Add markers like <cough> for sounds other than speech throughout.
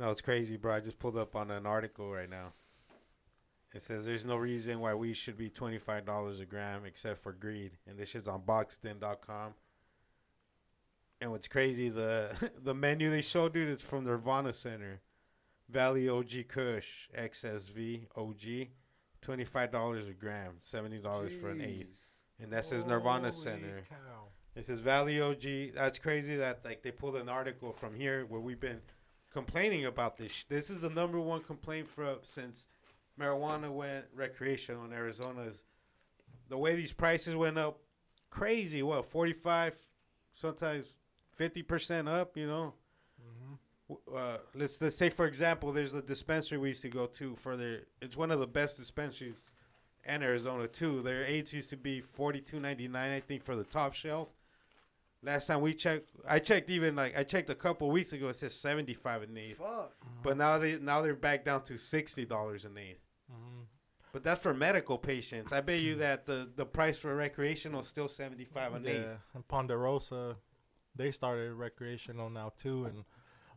No, it's crazy, bro. I just pulled up on an article right now. It says there's no reason why we should be twenty five dollars a gram except for greed, and this shit's on Boxton.com. And what's crazy, the <laughs> the menu they showed, dude, it's from Nirvana Center, Valley OG Kush XSV OG, twenty five dollars a gram, seventy dollars for an eighth, and that says Nirvana Holy Center. cow. It says Valley OG. That's crazy that like they pulled an article from here where we've been complaining about this. sh- This is the number one complaint for since marijuana went recreational in Arizona. Is the way these prices went up crazy? What forty five, sometimes fifty percent up? You know. Mhm. Uh, let's let's say for example, there's a dispensary we used to go to for their. It's one of the best dispensaries in Arizona too. Their eights used to be forty two ninety nine, I think, for the top shelf. Last time we checked, I checked even like I checked a couple weeks ago. It says seventy five an eighth, Fuck. but now they now they're back down to sixty dollars an eighth. Mhm. But that's for medical patients. I bet you that the, the price for recreational is still seventy five an eighth. Yeah, and Ponderosa, they started recreational now too, and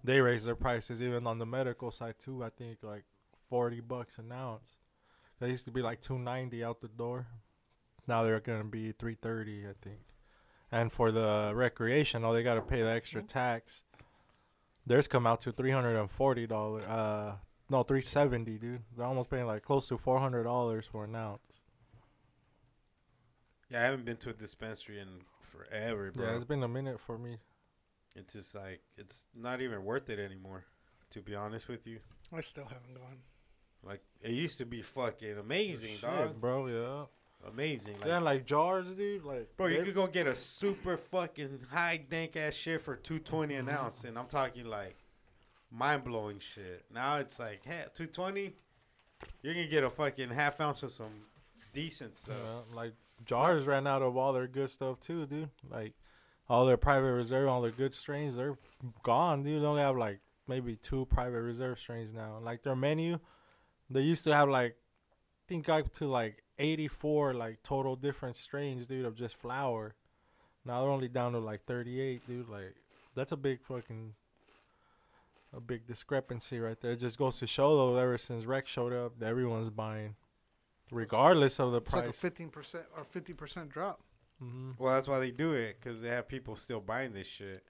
they raised their prices even on the medical side too. I think like forty bucks an ounce. They used to be like two ninety out the door. Now they're gonna be three thirty, I think. And for the recreation, recreational, they got to pay the extra tax. Theirs come out to three hundred and forty dollars. Uh, no, three seventy, dude. They're almost paying like close to four hundred dollars for an ounce. Yeah, I haven't been to a dispensary in forever, bro. Yeah, it's been a minute for me. It's just like it's not even worth it anymore. To be honest with you, I still haven't gone. like it used to be fucking amazing, Shit, dog. bro. Yeah. Amazing. Like, yeah, like jars, dude. Like, bro, you could go get a super fucking high dank ass shit for two twenty an Mhm. ounce, and I'm talking like mind blowing shit. Now it's like, hey, two twenty, you're gonna get a fucking half ounce of some decent stuff. yeah, like jars ran out of all their good stuff too, dude. Like all their private reserve, all their good strains, they're gone, dude. They only have like maybe two private reserve strains now. Like their menu, they used to have like, I think up to like eighty four like total different strains, dude, of just flour. Now they're only down to like thirty eight, dude. Like that's a big fucking. A big discrepancy right there. It just goes to show though, ever since Rex showed up, that everyone's buying, regardless of the It's like a price. fifteen percent or fifty percent drop. hmm Well, that's why they do it because they have people still buying this shit.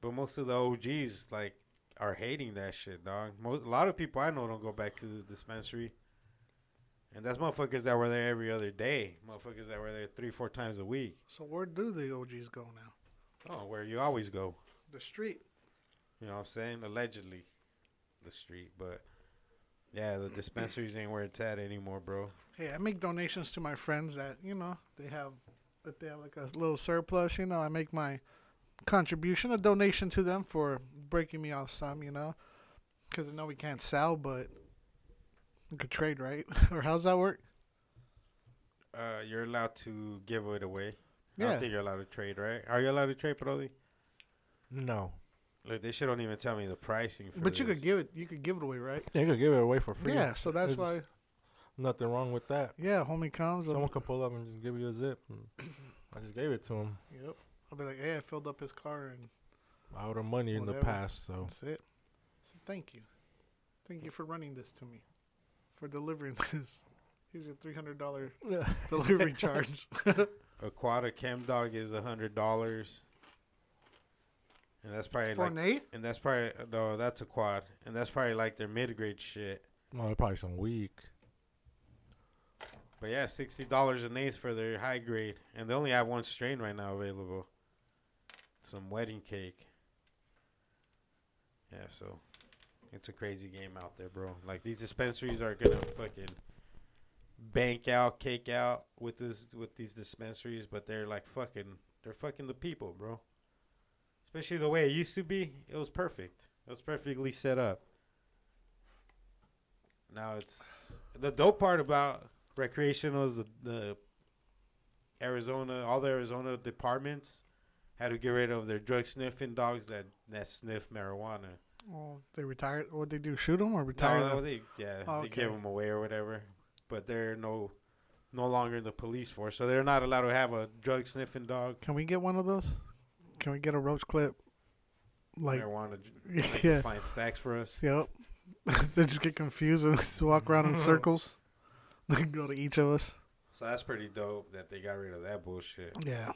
But most of the OGs like are hating that shit, dog. Most, a lot of people I know don't go back to the dispensary, and that's motherfuckers that were there every other day. Motherfuckers that were there three, four times a week. So where do the OGs go now? Oh, where you always go. The street. You know what I'm saying? Allegedly, the street, but yeah, the dispensaries ain't where it's at anymore, bro. Hey, I make donations to my friends that you know they have that they have like a little surplus. You know, I make my contribution, a donation to them for breaking me off some. You know, because I know we can't sell, but we could trade, right? <laughs> or how's that work? Uh, you're allowed to give it away. I Yeah. don't think you're allowed to trade, right? Are you allowed to trade, Brody? No. Look, they should don't even tell me the pricing for But you this. could give it. You could give it away, right? You could give it away for free. Yeah. So that's It's- why. Nothing wrong with that. Yeah, homie comes. I'll, Someone can pull up and just give you a zip. <coughs> I just gave it to him. yep. I'll be like, hey, I filled up his car and I owed him money in the past, so that's it. So thank you, thank you for running this to me, for delivering <laughs> this. Here's your three hundred dollar <laughs> delivery charge. <laughs> A quad of Chem Dog is a hundred dollars, and that's probably For like, an eighth? and that's probably no, that's a quad, and that's probably like their mid grade shit. well, it's probably some weak. But yeah, sixty dollars an eighth for their high grade, and they only have one strain right now available. Some wedding cake. Yeah, so it's a crazy game out there, bro. Like these dispensaries are gonna fucking bank out, cake out with this with these dispensaries, but they're like fucking they're fucking the people, bro. Especially the way it used to be, it was perfect. It was perfectly set up. Now it's the dope part about recreational is the, the Arizona, all the Arizona departments had to get rid of their drug sniffing dogs that that sniff marijuana. Oh, they retired. What they do? Shoot them or retire no, them? they yeah, Oh, they okay. give them away or whatever, but they're no no longer in the police force, so they're not allowed to have a drug sniffing dog. Can we get one of those? Can we get a roach clip like marijuana. <laughs> Like yeah, Find stacks for us. yep. <laughs> they just get confused and <laughs> walk around in circles. They go to each of us. So that's pretty dope that they got rid of that bullshit. Yeah,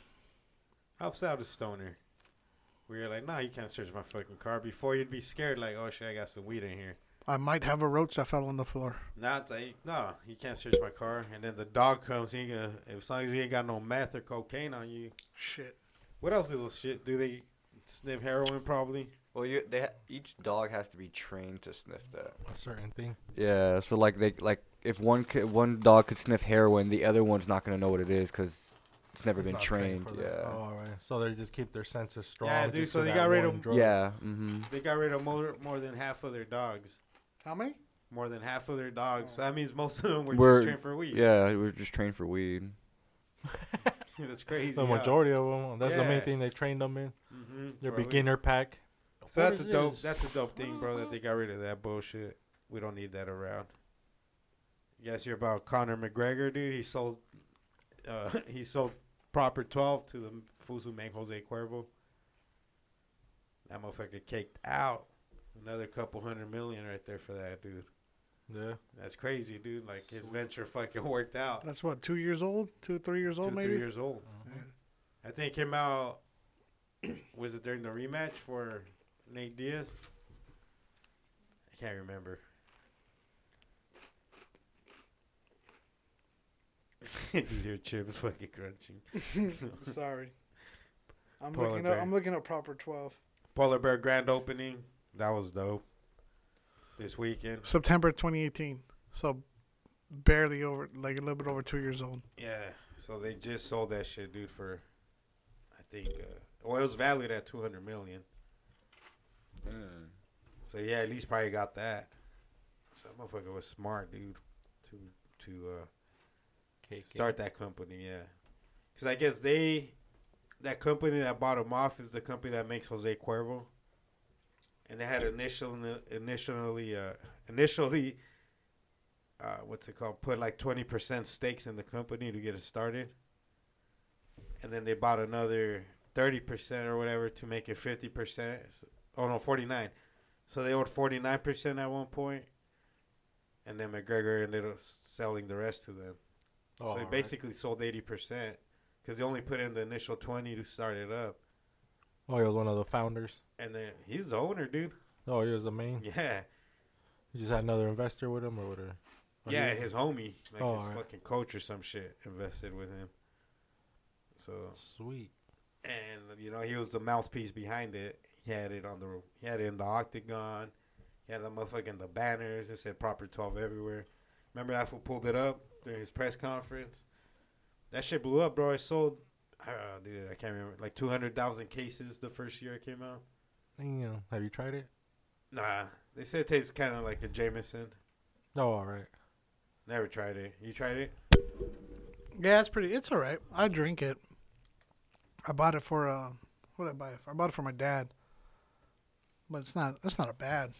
Helps out a stoner. Where you're like, nah, you can't search my fucking car. Before you'd be scared, like, oh shit, I got some weed in here. I might have a roach that fell on the floor. Now it's like, no, you can't search my car. And then the dog comes, he ain't gonna, as long as he ain't got no meth or cocaine on you. Shit. What else little shit? Do they sniff heroin probably? Well, you they ha- each dog has to be trained to sniff that. A certain thing. Yeah, so like they like if one c- one dog could sniff heroin, the other one's not gonna know what it is because it's never It's been not trained. yeah. that. Oh, all right. So they just keep their senses strong. Yeah, dude, so they got rid of- drug. Yeah. Mm-hmm. They got rid of more, more than half of their dogs. How many? More than half of their dogs. So that means most of them were We're- just trained for weed. Yeah, we're just trained for weed. <laughs> That's crazy. The yeah. majority of them. That's the main thing they trained them in. Mm-hmm. Their beginner pack. So What that's a dope. this? That's a dope thing, bro. That they got rid of that bullshit. We don't need that around. Yes, you're about Conor McGregor, dude? He sold, uh, <laughs> he sold proper twelve to the fools who make Jose Cuervo. That motherfucker caked out. Another couple hundred million right there for that dude. Yeah. That's crazy, dude. Like his venture fucking worked out. That's what, two years old? Two, three years old, Two, old, three years old. Uh-huh. I think it came out. <coughs> Was it during the rematch for Nate Diaz? I can't remember. <laughs> Just your chips fucking crunching. <laughs> Sorry. I'm Polar looking bear. up. I'm looking up proper twelve. Polar Bear grand opening. That was dope. This weekend. September 2018. So barely over, like a little bit over two years old. Yeah. So they just sold that shit, dude, for I think uh, well it was valued at two hundred million. So yeah, at least probably got that. So that motherfucker was smart, dude, to to uh, Start that company. Yeah, because I guess they that company that bought him off is the company that makes Jose Cuervo, and they had initially initially uh, initially uh, what's it called? Put like twenty percent stakes in the company to get it started, and then they bought another thirty percent or whatever to make it fifty percent. Oh no, forty nine. So they owed forty nine percent at one point, and then McGregor ended up selling the rest to them. Oh, so he basically sold eighty percent because he only put in the initial twenty to start it up, Oh, he was one of the founders. and then he's the owner, dude. Oh, he was the main. Yeah, He just had another investor with him or whatever. Or yeah, he- his homie, like Oh, his alright. fucking coach or some shit, invested with him. So Sweet. and you know he was the mouthpiece behind it. He had it on the he had it in the octagon. He had the motherfucking the banners. It said proper twelve everywhere. Remember that fool pulled it up during his press conference. That shit blew up, bro. It sold, uh, dude, I can't remember, like two hundred thousand cases the first year it came out. Know, have you tried it? Nah, they said it tastes kind of like a Jameson. Oh, all right. Never tried it. You tried it? Yeah, it's pretty. It's all right. I drink it. I bought it for uh, what did I buy it for? I bought it for my dad. But it's not. It's not a bad.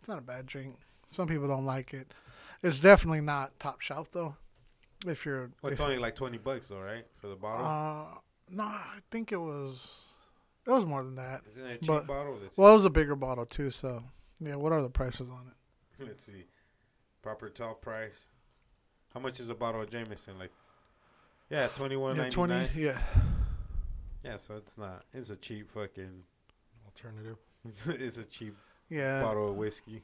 It's not a bad drink. Some people don't like it. It's definitely not top shelf though. If you're, Well, it's if- only like twenty bucks though, right, for the bottle? uh, no, I think it was. It was more than that. Isn't it a cheap but- bottle? Let's, Well, it was a bigger bottle too. So, yeah. What are the prices on it? <laughs> let's see. Proper top price. How much is a bottle of Jameson? Like, yeah, twenty one Yeah, ninety twenty. Yeah. Yeah, so it's not. It's a cheap fucking. Alternative. <laughs> it's a cheap Yeah. bottle of whiskey.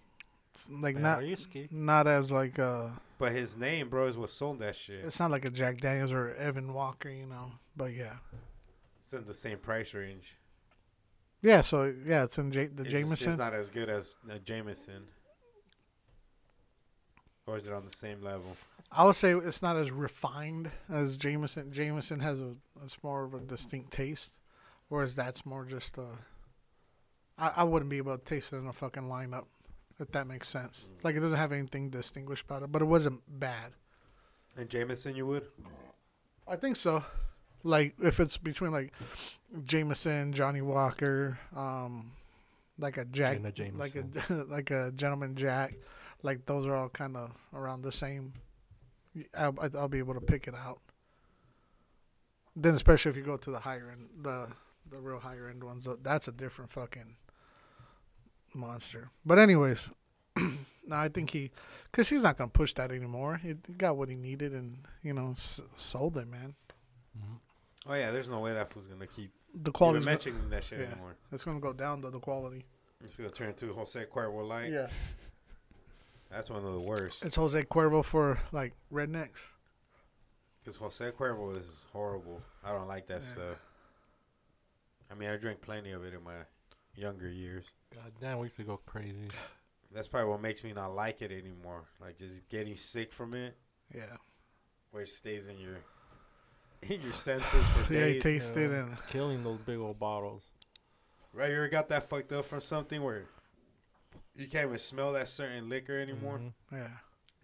Like not not as like uh But his name, bro, is what sold that shit. it's not like a Jack Daniels or Evan Walker, you know. But yeah. It's in the same price range. Yeah, so yeah, it's in J- the it's Jameson. It's not as good as uh, Jameson. Or is it on the same level? I would say it's not as refined as Jameson. Jameson has a it's more of a distinct taste, whereas that's more just uh I, I wouldn't be able to taste it in a fucking lineup, if that makes sense. Like it doesn't have anything distinguished about it, but it wasn't bad. And Jameson, you would? I think so. Like if it's between like Jameson, Johnny Walker, um, like a Jack, And a like a <laughs> like a Gentleman Jack, like those are all kind of around the same. I'll, I'll be able to pick it out. Then, especially if you go to the higher end, the the real higher end ones, uh, that's a different fucking. Monster. But anyways, <clears throat> no, I think he, cause he's not gonna push that anymore. He got what he needed, and you know, s- sold it, man. Mhm. Oh yeah, there's no way that fool's gonna keep The quality go- mentioning that shit yeah. anymore. it's gonna go down though. The quality. It's gonna turn into Jose Cuervo light. Yeah, That's one of the worst. it's Jose Cuervo for like rednecks. Because Jose Cuervo is horrible. I don't like that Yeah. stuff. I mean, I drank plenty of it in my younger years. God damn, we used to go crazy. That's probably what makes me not like it anymore. Like just getting sick from it, Yeah, where it stays in your <laughs> in your senses for <laughs> yeah, he days. tasted Yeah. and Killing those big old bottles. Right, you ever got that fucked up from something where you can't even smell that certain liquor anymore? Mhm. yeah.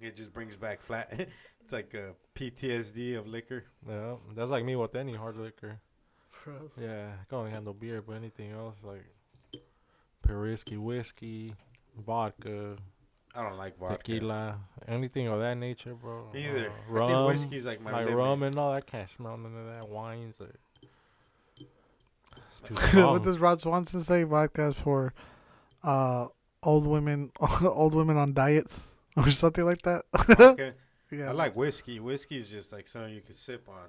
It just brings back flat. <laughs> it's like a PTSD of liquor. Yeah, that's like me with any hard liquor. For us. Yeah, I can only handle beer, but anything else like Perisky whiskey, vodka, I don't like vodka. tequila, anything of that nature, bro. Either Uh, I think rum, whiskey's like my like limit. rum and all that. Can't smell none of that. Wines, like, it's <laughs> too what does Ron Swanson say? Vodka's for uh, old women, <laughs> old women on diets or <laughs> something like that. Vodka. yeah, I like whiskey. Whiskey is just like something you can sip on.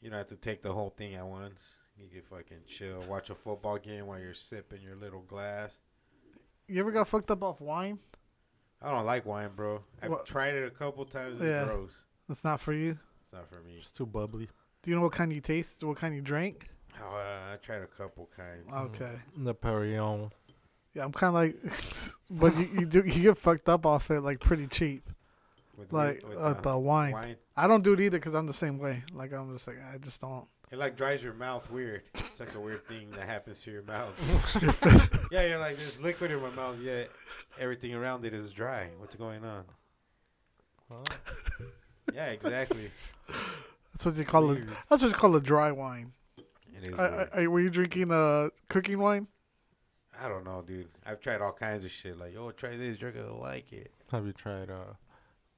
You don't have to take the whole thing at once. You can fucking chill, watch a football game while you're sipping your little glass. You ever got fucked up off wine? I don't like wine, bro. I've What- tried it a couple times. It's Yeah. gross. That's not for you. It's not for me. It's too bubbly. Do you know what kind you taste? What kind you drink? Oh, uh, I tried a couple kinds. Okay. The Perrion. Yeah, I'm kind of like, <laughs> but you you, do, you get fucked up off it like pretty cheap, With, like with, uh, the wine. wine. I don't do it either because I'm the same way. Like I'm just like I just don't. It like dries your mouth weird. It's like a weird thing that happens to your mouth. <laughs> yeah, you're like there's liquid in my mouth, yet everything around it is dry. What's going on? Yeah, exactly. That's what you call it. That's what you call a dry wine. It is. I. I, I, were you drinking uh cooking wine? I don't know, dude. I've tried all kinds of shit. Like, oh, try this. You're gonna like it. Have you tried uh,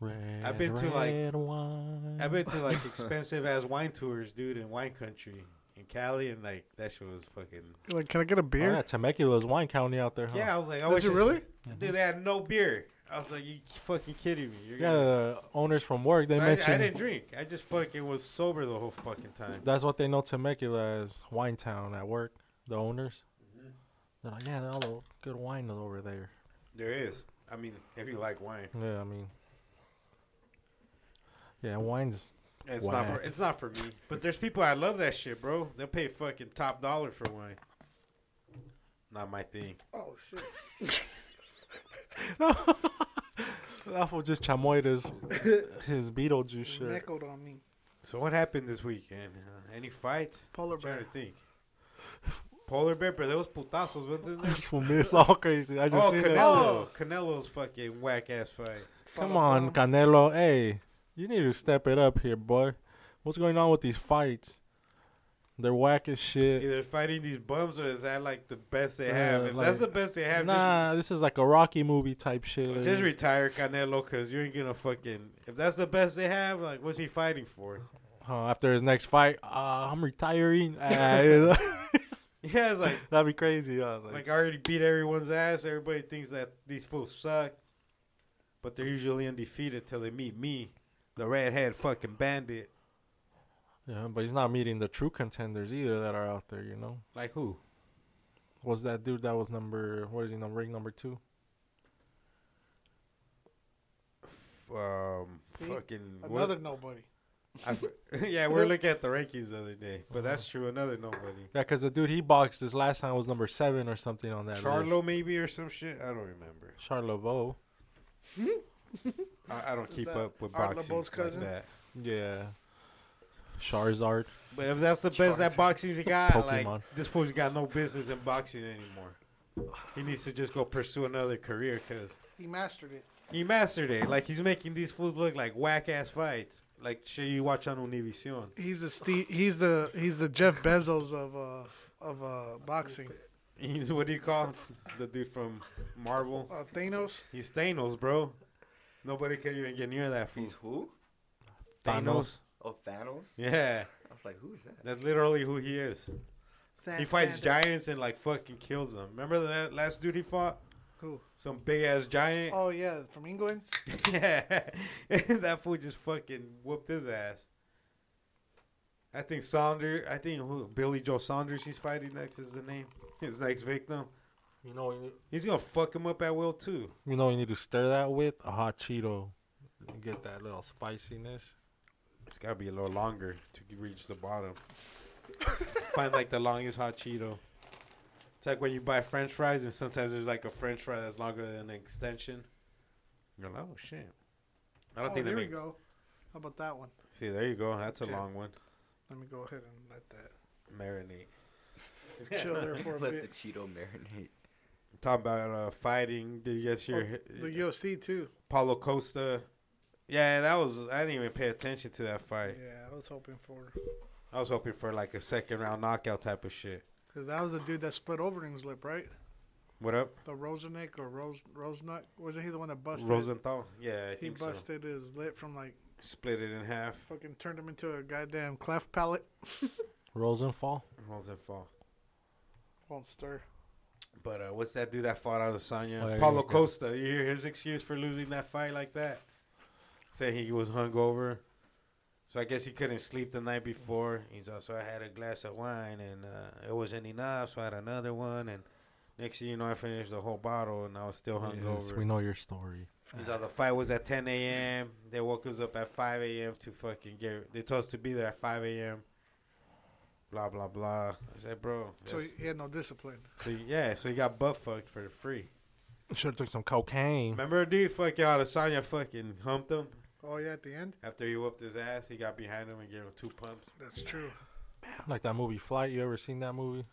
red? I've been to, like- wine. I've been to like <laughs> expensive ass wine tours, dude, in wine country in Cali, and like that shit was fucking. Like, can I get a Oh, beer? yeah, Temecula's wine county out there, huh? Yeah, I was like, oh, Is wish it I- really? Dude, they had no beer. I was like, you fucking kidding me? You're Yeah, gonna- the owners from work they I, mentioned I didn't drink. I just fucking was sober the whole fucking time. that's what they know Temecula as wine town at work. The owners. Mm-hmm. They're like, yeah, they're all the good wine is over there. There is. I mean, if you like wine, Yeah, I mean, yeah, wine's it's not for it's not for me. But there's people I love that shit, bro. They'll pay fucking top dollar for wine. Not my thing. Oh shit! <laughs> that fool just chamoyed his his Beetlejuice shit. Echoed on me. So what happened this weekend? Uh, any fights? Polar I'm trying bear. to think. Polar bear, but those putazos. What's his name? This fool miss all crazy. I just Oh, seen it. Canelo. Canelo's fucking whack ass fight. Come on, Canelo. Hey, you need to step it up here, boy. What's going on with these fights? They're whack as shit. Either fighting these bums or is that like the best they Yeah, have? If that's the best they have, Nah, this is like a Rocky movie type shit. just, just retire Canelo because you ain't gonna fucking. If that's the best they have, like, what's he fighting for? Uh, after his next fight, uh, I'm retiring. Uh, <laughs> <laughs> Yeah, it's like, that'd be crazy. Uh, like, like I already beat everyone's ass. Everybody thinks that these fools suck, but they're usually undefeated till they meet me, the redhead fucking bandit. yeah, but he's not meeting the true contenders either that are out there. You know, Like who? was that dude that was number? What is he number? Ring number two. Um, See? fucking what- Another nobody. I f- <laughs> <laughs> yeah, we're looking at the rankings the other day, but that's true. Another nobody. Yeah, because the dude he boxed this last time was number seven or something on that Charlo list. maybe or some shit. I don't remember. Charlavo. I, I don't Is keep that up with Art boxing LeBeau's like cousin? that. Yeah. Charizard. But if that's the best that Charizard. boxing's got, like this fool's got no business in boxing anymore. He needs to just go pursue another career because He mastered it. he mastered it. Like he's making these fools look like whack ass fights, like shit you watch on Univision. He's the Steve, he's the he's the Jeff Bezos of uh of uh boxing. He's what do you call him? the dude from Marvel? Uh, Thanos. He's Thanos, bro. Nobody can even get near that fool. He's who? Thanos. Oh, Thanos. Yeah, I was like, who is that? that's literally who he is. He Than- fights giants and like fucking kills them. Remember that last dude he fought? Who? Some big ass giant. Oh yeah, from England. <laughs> yeah, <laughs> that fool just fucking whooped his ass. I think Saunders. I think who, Billy Joe Saunders. He's fighting next is the name. His next victim. You know, you, He's gonna fuck him up at will too. you know, you need to stir that with a hot Cheeto. and Get that little spiciness. It's gotta be a little longer to reach the bottom. <laughs> Find like the longest hot Cheeto. It's like when you buy French fries and sometimes there's like a French fry that's longer than an extension. You're like, oh shit. I don't oh, think they there we go. How about that one? See, there you go. That's a long one. Let me go ahead and let that Marinate. chill there <laughs> for a Let the. Cheeto marinate. Talk about uh, fighting. Did you guys hear Oh, The UFC too. Paulo Costa? Yeah, that was. I didn't even pay attention to that fight. Yeah, I was hoping for I was hoping for like a second round knockout type of shit. because that was the dude that split over in his lip, right? What up, The Roseneck or Rose Rosenut? Wasn't he the one that busted? Rosenthal? Yeah, I He think so. busted his lip from like Split it in half. fucking turned him into a goddamn cleft palate. <laughs> Rosenfall. Rosenthal. Won't stir. But uh, what's that dude that fought out of Adesanya? Oh, yeah, Paulo yeah, yeah. Costa. You hear his excuse for losing that fight like that? Say he was hungover. So I guess he couldn't sleep the night before. He's also I had a glass of wine and uh, it wasn't enough, so I had another one. And next thing you know, I finished the whole bottle and I was still hungover. Yes, we know your story. He's all, the fight was at 10 a.m. They woke us up at 5 a.m. to fucking get. They told us to be there at 5 a.m. Blah blah blah. I said, bro. So that's- he, he had no discipline. so yeah, so he got butt fucked for free. Should have took some cocaine. Remember, dude, fucking Adesanya fucking humped him Oh yeah, at the end. after he whooped his ass. He got behind him and gave him two pumps. That's true. Like that movie Flight. You ever seen that movie?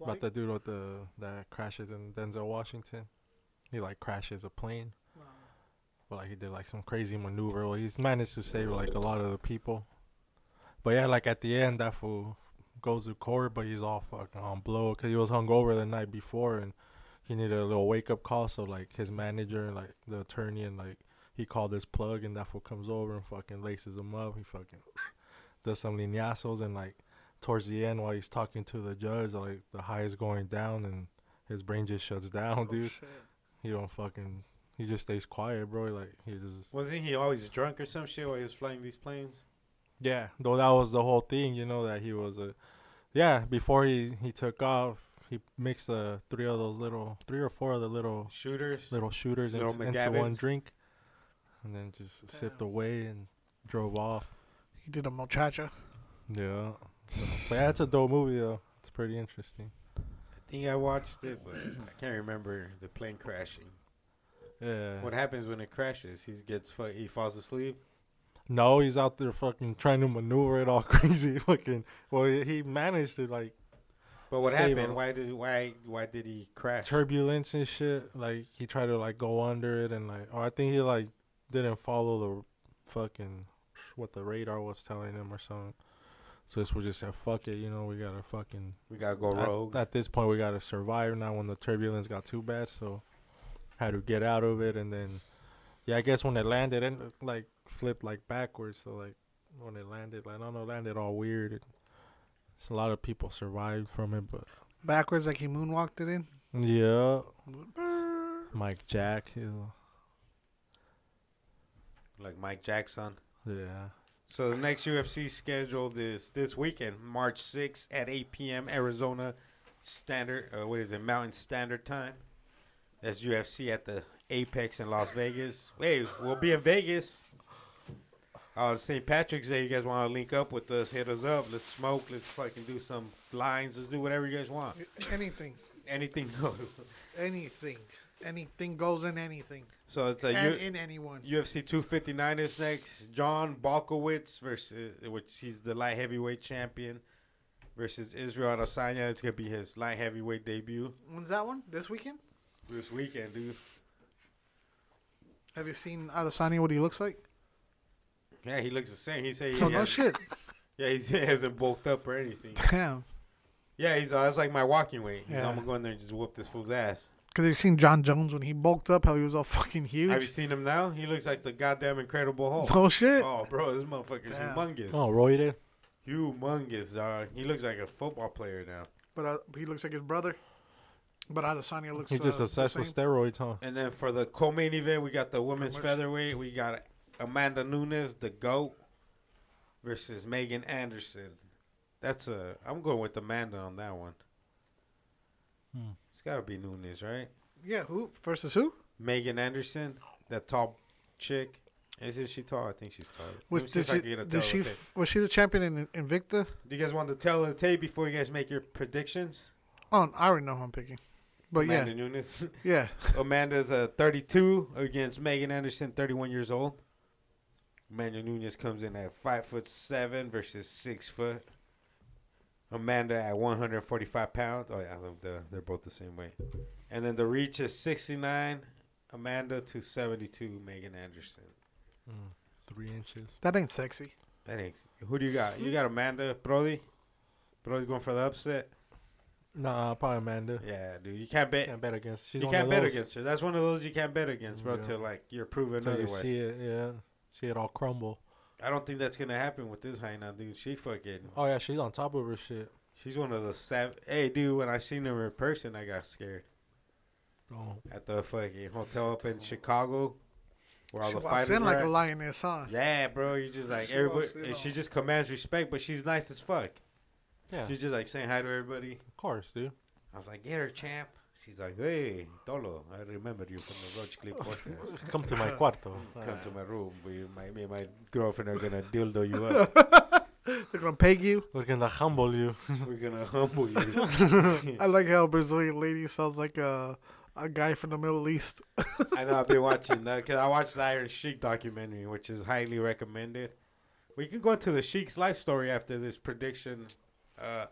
About Flight? the dude with the that crashes in Denzel Washington. He like crashes a plane, No. but like he did like some crazy maneuver. Well, he's managed to save like a lot of the people. But yeah, like at the end, that fool goes to court, but he's all fucking um, on blow because he was hungover the night before and he needed a little wake up call. So like his manager, and, like the attorney, and like he called his plug, and that fool comes over and fucking laces him up. He fucking <sniffs> does some lineazos and like towards the end while he's talking to the judge, like the high is going down and his brain just shuts down, Oh, dude. shit. He don't fucking. He just stays quiet, bro. Like he just. Wasn't he always drunk or some shit while he was flying these planes? Yeah, though that was the whole thing, you know, that he was a. Yeah, before he he took off, he mixed uh three of those little, three or four of the little Shooters. little shooters Little into, into one drink, and then just sipped away and drove off. He did a muchacha. Yeah, so, <laughs> but yeah, it's a dope movie though. It's pretty interesting. I think I watched it, but I can't remember the plane crashing. Yeah. What happens when it crashes? He gets fu- he falls asleep. No, he's out there fucking trying to maneuver it all <laughs> crazy. Fucking. Well, he managed to like But what happened? him. Why did why why did he crash? turbulence and shit. Like he tried to like go under it and like, oh, I think he like didn't follow the fucking what the radar was telling him or something. So this was just said, fuck it, you know, we gotta fucking. we gotta go at- rogue. At, this point, we gotta survive now. When the turbulence got too bad, so had to get out of it, and then yeah, I guess when it landed, and like flipped like backwards. So like when it landed, like I don't know, landed all weird. It, it's a lot of people survived from it, but Backwards, like he moonwalked it in. yeah, Mike Jack, you know, like Mike Jackson. yeah. So the next UFC scheduled is this weekend, March 6th at 8 p.m. Arizona Standard. Uh, what is it? Mountain Standard Time. That's UFC at the Apex in Las Vegas. Hey, we'll be in Vegas. Uh, On St. Patrick's Day, you guys want to link up with us? Hit us up. Let's smoke. Let's fucking do some lines. Let's do whatever you guys want. Anything, Anything <laughs> goes. anything, anything goes in anything, So it's a and U- in anyone. UFC 259 is next. John Balkowitz versus, which he's the light heavyweight champion, versus Israel Adesanya. It's gonna be his light heavyweight debut When's that one? This weekend? this weekend, dude. Have you seen Adesanya? What he looks like? Yeah, he looks the same. He said he So no has- shit. <laughs> yeah, he's, he hasn't bulked up or anything. Damn. Yeah, he's uh, that's like my walking weight. He's, Yeah. I'm gonna go in there and just whoop this fool's ass. Cause you've seen Jon Jones when he bulked up, how he was all <laughs> fucking huge. Have you seen him now? He looks like the goddamn Incredible Hulk. Oh shit. Oh, bro, this motherfucker's Damn. humongous. Oh, roided. Humongous, dog. He looks like a football player now. But uh, he looks like his brother. But Adesanya looks. He's just uh, obsessed the with steroids, huh? And then for the co-main event, we got the women's much? featherweight. We got Amanda Nunes, the GOAT, versus Megan Anderson. That's a. I'm going with Amanda on that one. Hmm. It's got to be Nunes, right? Yeah, who versus who? Megan Anderson, that tall chick. Isn't she tall? I think she's tall. Let Was, did she, can get a did she the f- was she the champion in Invicta? Do you guys want to tell the tape before you guys make your predictions? Oh, I already know who I'm picking. But Amanda Nunes. yeah, yeah. <laughs> Amanda's uh, 32 against Megan Anderson, 31 years old. Amanda Nunes comes in at five foot seven versus six foot. Amanda at 145 pounds. Oh yeah, they're, they're both the same weight. And then the reach is 69. Amanda to 72. Megan Anderson. Mm, three inches. That ain't sexy. That ain't. Who do you got? You got Amanda Brody. Brody going for the upset. Nah, probably Amanda. Yeah, dude. You can't bet. Can't bet against. She's you can't bet those against her. That's one of those you can't bet against, bro. Yeah. Till like you're proven Until you see it, yeah, see it all crumble. I don't think that's gonna happen with this high now, dude. She fucking. Oh yeah, she's on top of her shit. She's one of the sav. Hey, dude. When I seen her in person, I got scared Oh, at the fucking hotel up in Chicago, where all She the walks fighters in like were a lioness, huh? Yeah, bro. You just like She everybody, walks in and she just commands respect, but she's nice as fuck. yeah, She's just like saying hi to everybody. of course, dude. I was like, get her, champ. She's like, hey, Tolo, I remember you from the Roach Clip <laughs> podcast. Come to my cuarto. <laughs> Come to my room. We, my, me and my girlfriend are gonna dildo you up. <laughs> They're gonna peg you. We're gonna humble you. We're gonna humble you. I like how Brazilian lady sounds like a a guy from the Middle East. I know I've been watching that because I watched the Iron Sheik documentary, which is highly recommended. We can go into the Sheik's life story after this prediction. Uh,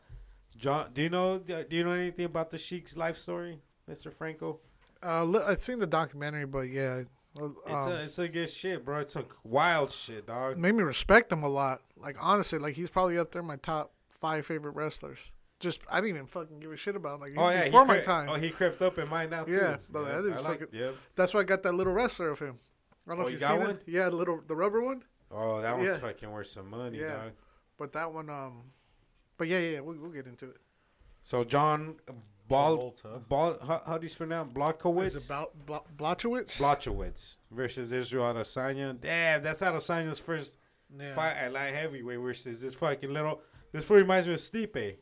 John, do you know do you know anything about the Sheik's life story, Mister Franco? Uh, li- I've seen the documentary, but yeah, uh, It's um, a it's a good shit, bro. It's a wild shit, dog. made me respect him a lot. Like honestly, like he's probably up there in my top five favorite wrestlers. Just I didn't even fucking give a shit about him. Like Oh yeah, before my crept, time. oh he crept up in mine now too. Yeah, but that is like, fucking- yeah. That's why I got that little wrestler of him. I don't know Oh, if you you've got seen one? it. Yeah, the little the rubber one. Oh, that one's Yeah. fucking worth some money, Yeah. dog. But that one, um, but yeah, yeah, yeah we'll, we'll get into it. So John Bal, Travolta. Bal how, how do you spell that? Blachowicz? It's about Bla- Blachowicz. Blachowicz versus Israel Adesanya. Damn, that's Adesanya's first yeah. fight at light heavyweight versus this fucking little. This reminds me of Stipe.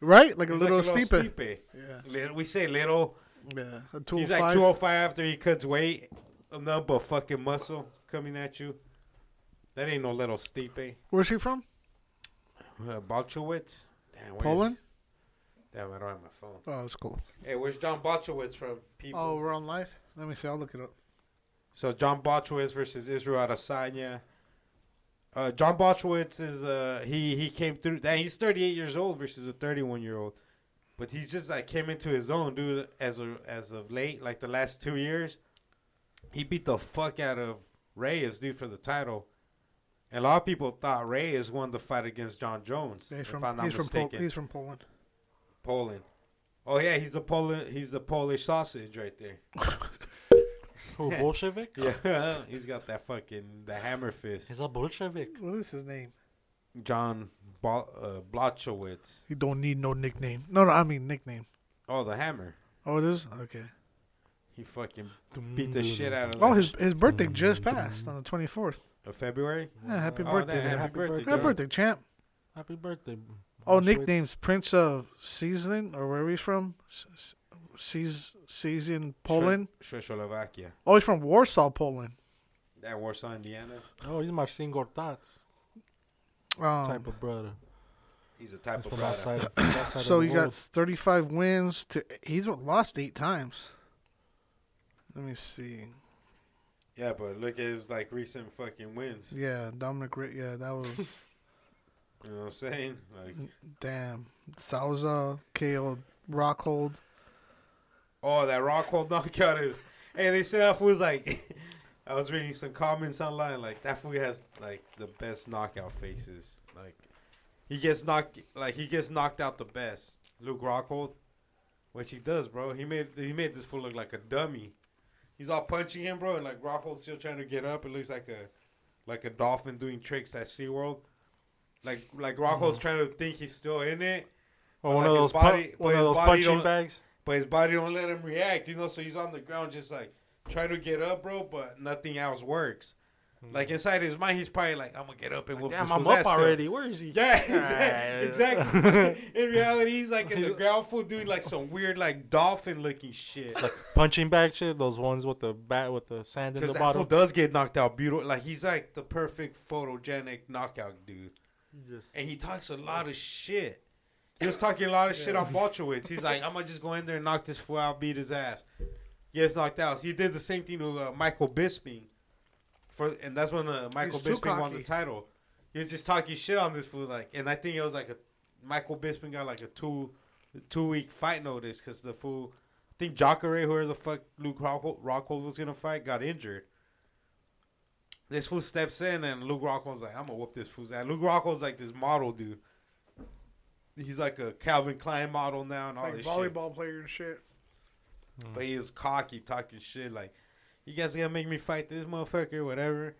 Right, like a He's little like a Stipe. Stipe. Yeah, Little, we say little. yeah. A two oh He's oh like five. 205 after he cuts weight. Nothing but fucking muscle coming at you. That ain't no little Stipe. Where's he from? Uh, Blachowicz? Damn, where is- Poland. Damn, I don't have my phone. Oh, that's cool. Hey, where's John Blachowicz from? People. Oh, we're on live. Let me see. I'll look it up. So John Blachowicz versus Israel Adesanya. Uh, John Blachowicz is uh he he came through. That he's 38 years old versus a 31 year old, but he's just like came into his own, dude. As of as of late, like the last two years, he beat the fuck out of Reyes, dude, for the title. And a lot of people thought Reyes won the fight against Jon Jones. Yeah, he's if from I'm not he's from Pol- he's from Poland. Poland. Oh yeah, he's a Poland. He's the Polish sausage right there. Who <laughs> Bolshevik? Yeah, <laughs> he's got that fucking the hammer fist. He's a Bolshevik. What is his name? John Bo- uh, Blachowicz. He don't need no nickname. No, no, I mean nickname. Oh, the hammer. Oh, it is okay. He fucking beat the shit out of. Oh, his his birthday just passed on the twenty fourth. Of February. Yeah, happy Oh, birthday, happy Happy birthday, birthday. Happy birthday, champ. Happy birthday. Oh, nicknames Prince of Season or where he's from? Seas Season Poland. Czechoslovakia. Oh, he's from Warsaw, Poland. That Warsaw, Indiana. Oh, he's Marcin Gortats Um, type of brother. He's a type He's of brother. outside. outside <coughs> so of he got 35 wins. To he's lost eight times. Let me see. Yeah, but look at his like recent fucking wins. Yeah, Dominic. Yeah, that was <laughs> You know what I'm saying? Like, damn. Souza, KO, Rockhold. oh, that Rockhold knockout is. Hey, they said that was like. <laughs> I was reading some comments online. Like that fool has like the best knockout faces. Like he gets knocked. Like he gets knocked out the best. Luke Rockhold, which he does, bro. He made he made this fool look like a dummy. He's all punching him, bro, and like Rockhold's still trying to get up. It looks like a like a dolphin doing tricks at SeaWorld. Like like Rocco's mm-hmm. trying to think he's still in it, Or one like of those pu- body- but one of those punching bags. but his body don't let him react. You know, so he's on the ground just like trying to get up, bro. But nothing else works. Like inside his mind, he's probably like, "I'm gonna get up and whoop Damn, this I'm up ass still." already. Where is he? Yeah, <laughs> exactly. exactly. <laughs> in reality, he's like in the ground fool doing like some weird like dolphin looking shit. Like punching bag shit. Those ones with the bat with the sand in the that fool bottom. does get knocked out beautiful. Like he's like the perfect photogenic knockout dude. Just- And he talks a lot of shit. He was talking a lot of shit on Blachowicz. He's like, I'm gonna just go in there and knock this fool out, beat his ass. Gets knocked out. So he did the same thing to uh, Michael Bisping. For and that's when uh, Michael He's too Bisping won the title. He was just talking shit on this fool, like, and I think it was like a Michael Bisping got like a two two week fight notice because the fool, I think Jacare, whoever the fuck Luke Rockhold, Rockhold was gonna fight, got injured. This fool steps in and Luke Rockhold's like, I'm gonna whoop this fool's ass. Luke Rockhold's like this model dude. He's like a Calvin Klein model now and all like this shit. volleyball player and shit. But he is cocky, talking shit like, "You guys gonna make me fight this motherfucker, whatever."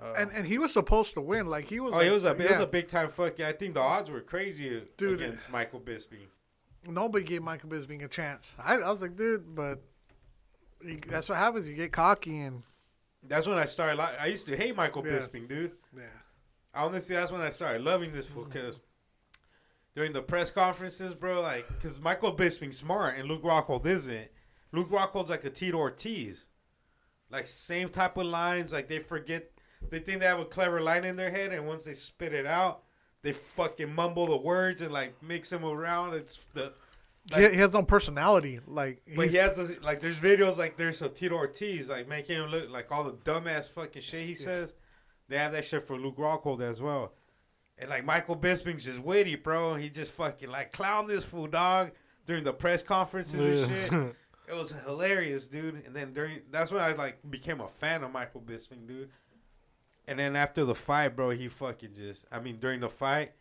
Uh, And and he was supposed to win. Like he was. oh, he like- was a it yeah. was a big time fuck. Yeah, I think the odds were crazy Dude. against Michael Bisping. Nobody gave Michael Bisping a chance. I, I was like, dude, but you, that's what happens. You get cocky and That's when I started. Li- I used to hate Michael Yeah. Bisping, dude. yeah. Honestly, that's when I started loving this fool because during the press conferences, bro, like, because Michael Bisping's smart and Luke Rockhold isn't. Luke Rockhold's like a Tito Ortiz, like same type of lines. Like they forget, they think they have a clever line in their head, and once they spit it out, they fucking mumble the words and like mix them around. It's the. he, he has no personality. Like But he has this, like there's videos like there's a Tito Ortiz like making him look like all the dumbass fucking shit he says. They have that shit for Luke Rockhold as well. And like Michael Bisping's just witty, bro. He just fucking like clown this fool dog during the press conferences and shit. <laughs> It was hilarious, dude. And then during that's when I like became a fan of Michael Bisping, dude. And then after the fight, bro, he fucking just I mean during the fight,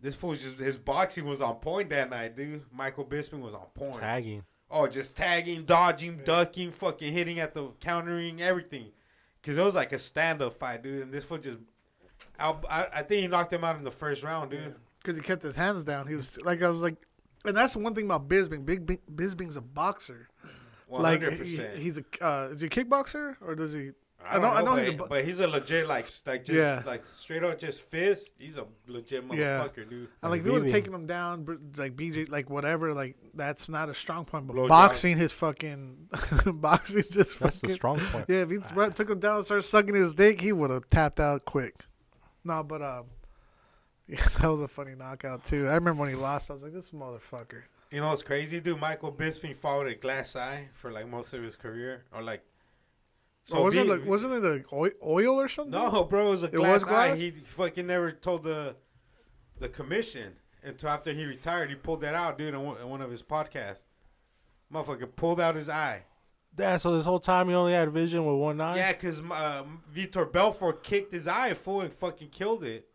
this fool was just his boxing was on point that night, dude. Michael Bisping was on point. Tagging. Oh, just tagging, dodging, ducking, fucking hitting at the countering, everything. Cause it was like a stand-up fight, dude. And this fool just, I, I, I think he knocked him out in the first round, dude. because he kept his hands down. He was like I was like, and that's the one thing about Bisping. Big Big- Bisping's a boxer. One Like he, he's a uh, is he a kickboxer or does he? I don't know, I know but, he's a bu- but he's a legit like, like just Yeah. like straight up just fist. He's a legit Yeah. motherfucker, dude. And like if you would have taken him down, like BJ, like whatever, like that's not a strong point. But Blow boxing, his fucking <laughs> boxing just That's the strong point. Yeah, if he th- took him down and started sucking his dick, he would have tapped out quick. No, but um, <laughs> yeah, that was a funny knockout too. I remember when he lost, I was like, this motherfucker. You know what's crazy, dude? Michael Bisping fought with a glass eye for like most of his career, or like. So wasn't V- it, wasn't it a oil, oil or something? No, bro, it was a It glass, was glass? eye. He fucking never told the the commission until after he retired. He pulled that out, dude, in one, of his podcasts. Motherfucker pulled out his eye. Damn, so this whole time he only had vision with one eye? Yeah, because uh, Vitor Belfort kicked his eye full and fucking killed it.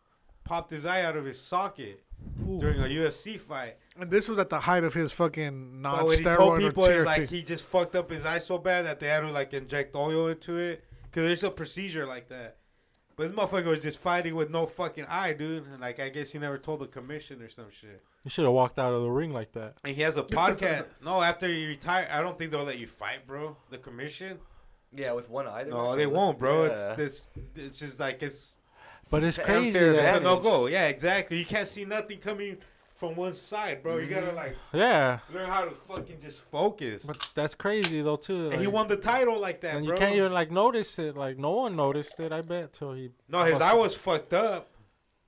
Popped his eye out of his socket Ooh. during a UFC fight. And this was at the height of his fucking But what he told non-steroid or people is like he just fucked up his eye so bad that they had to like inject oil into it. Cause there's a procedure like that. But this motherfucker was just fighting with no fucking eye, dude. And like I guess he never told the commission or some shit. You should have walked out of the ring like that. And he has a podcast. <laughs> no, after he retired, I don't think they'll let you fight, bro. The commission. Yeah, with one eye. No, they won't, bro. Yeah. It's this. It's just like it's, But it's The crazy unfair that it's a no go. Yeah, exactly. You can't see nothing coming from one side, bro. You gotta mm-hmm. like yeah. learn how to fucking just focus. But that's crazy though too. and he won the title like that, and bro. you can't even like notice it. Like no one noticed it. I bet till he. no, his eye was fucked up.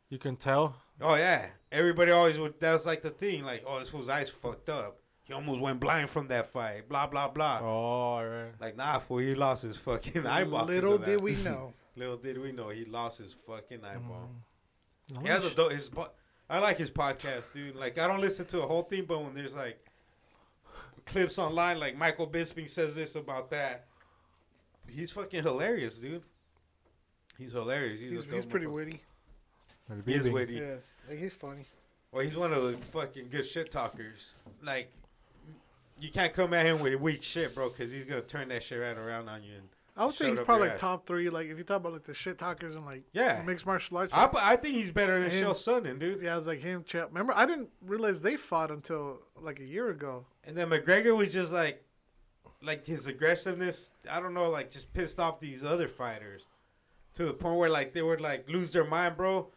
You can tell. Oh yeah, everybody always would. That was like the thing. Like, oh, this fool's eyes fucked up. He almost went blind from that fight. Blah blah blah. Oh, all right. Like, nah, fool, he lost his fucking eyeball. 'cause Little did that. we know. <laughs> Little did we know he lost his fucking eyeball. Mm. He has a dope. His po- I like his podcast, dude. Like, I don't listen to a whole thing, but when there's like clips online, like Michael Bisping says this about that, he's fucking hilarious, dude. He's hilarious. He's, He's, a he's pretty motherfucker. witty. He is witty. Yeah, like he's funny. Well, he's one of the fucking good shit talkers. Like, you can't come at him with weak shit, bro, because he's gonna turn that shit right around on you. And I would say he's probably like ass. top three. Like if you talk about like the shit talkers and like Yeah. mixed martial arts. I, I think he's better than Him. Chael Sonnen, dude. yeah, it's like him. Chael. Remember, I didn't realize they fought until like a year ago. And then McGregor was just like, like his aggressiveness. I don't know, like just pissed off these other fighters to the point where like they would like lose their mind, bro.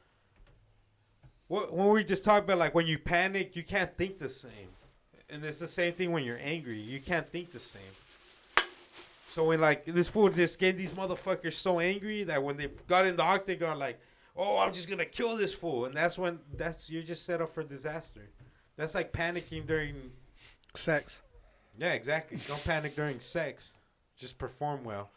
What when we just talk about like when you panic, you can't think the same, and it's the same thing when you're angry. You can't think the same. So when like this fool just get these motherfuckers so angry that when they got in the octagon, like, oh, I'm just gonna kill this fool, and that's when that's you're just set up for disaster. That's like panicking during Sex. yeah, exactly. Don't panic during sex. Just perform well.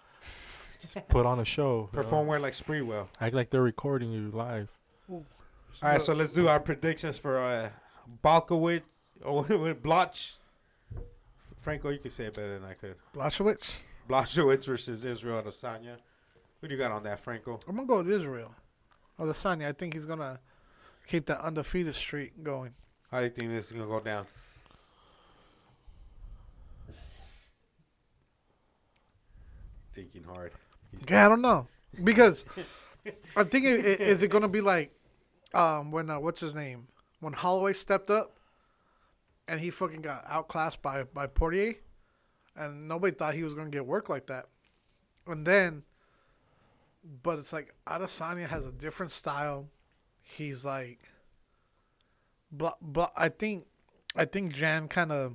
Just Put on a show. you know? Perform well like spree well. Act like they're recording you live. All right, so let's do our predictions for uh Balkowitz <laughs> or Bloch. Franco, you can say it better than I could. Blachowicz. Blachowicz <laughs> versus Israel Adesanya. Who do you got on that, Franco? I'm gonna go with Israel. Adesanya. I think he's gonna keep that undefeated streak going. How do you think this is gonna go down? Thinking hard. He's Yeah, I don't know <laughs> because I'm thinking, i- is it gonna be like um, when uh, what's his name when Holloway stepped up and he fucking got outclassed by by Poirier, and nobody thought he was gonna get work like that, and then, but it's like Adesanya has a different style. He's like, but but I think I think Jan kind of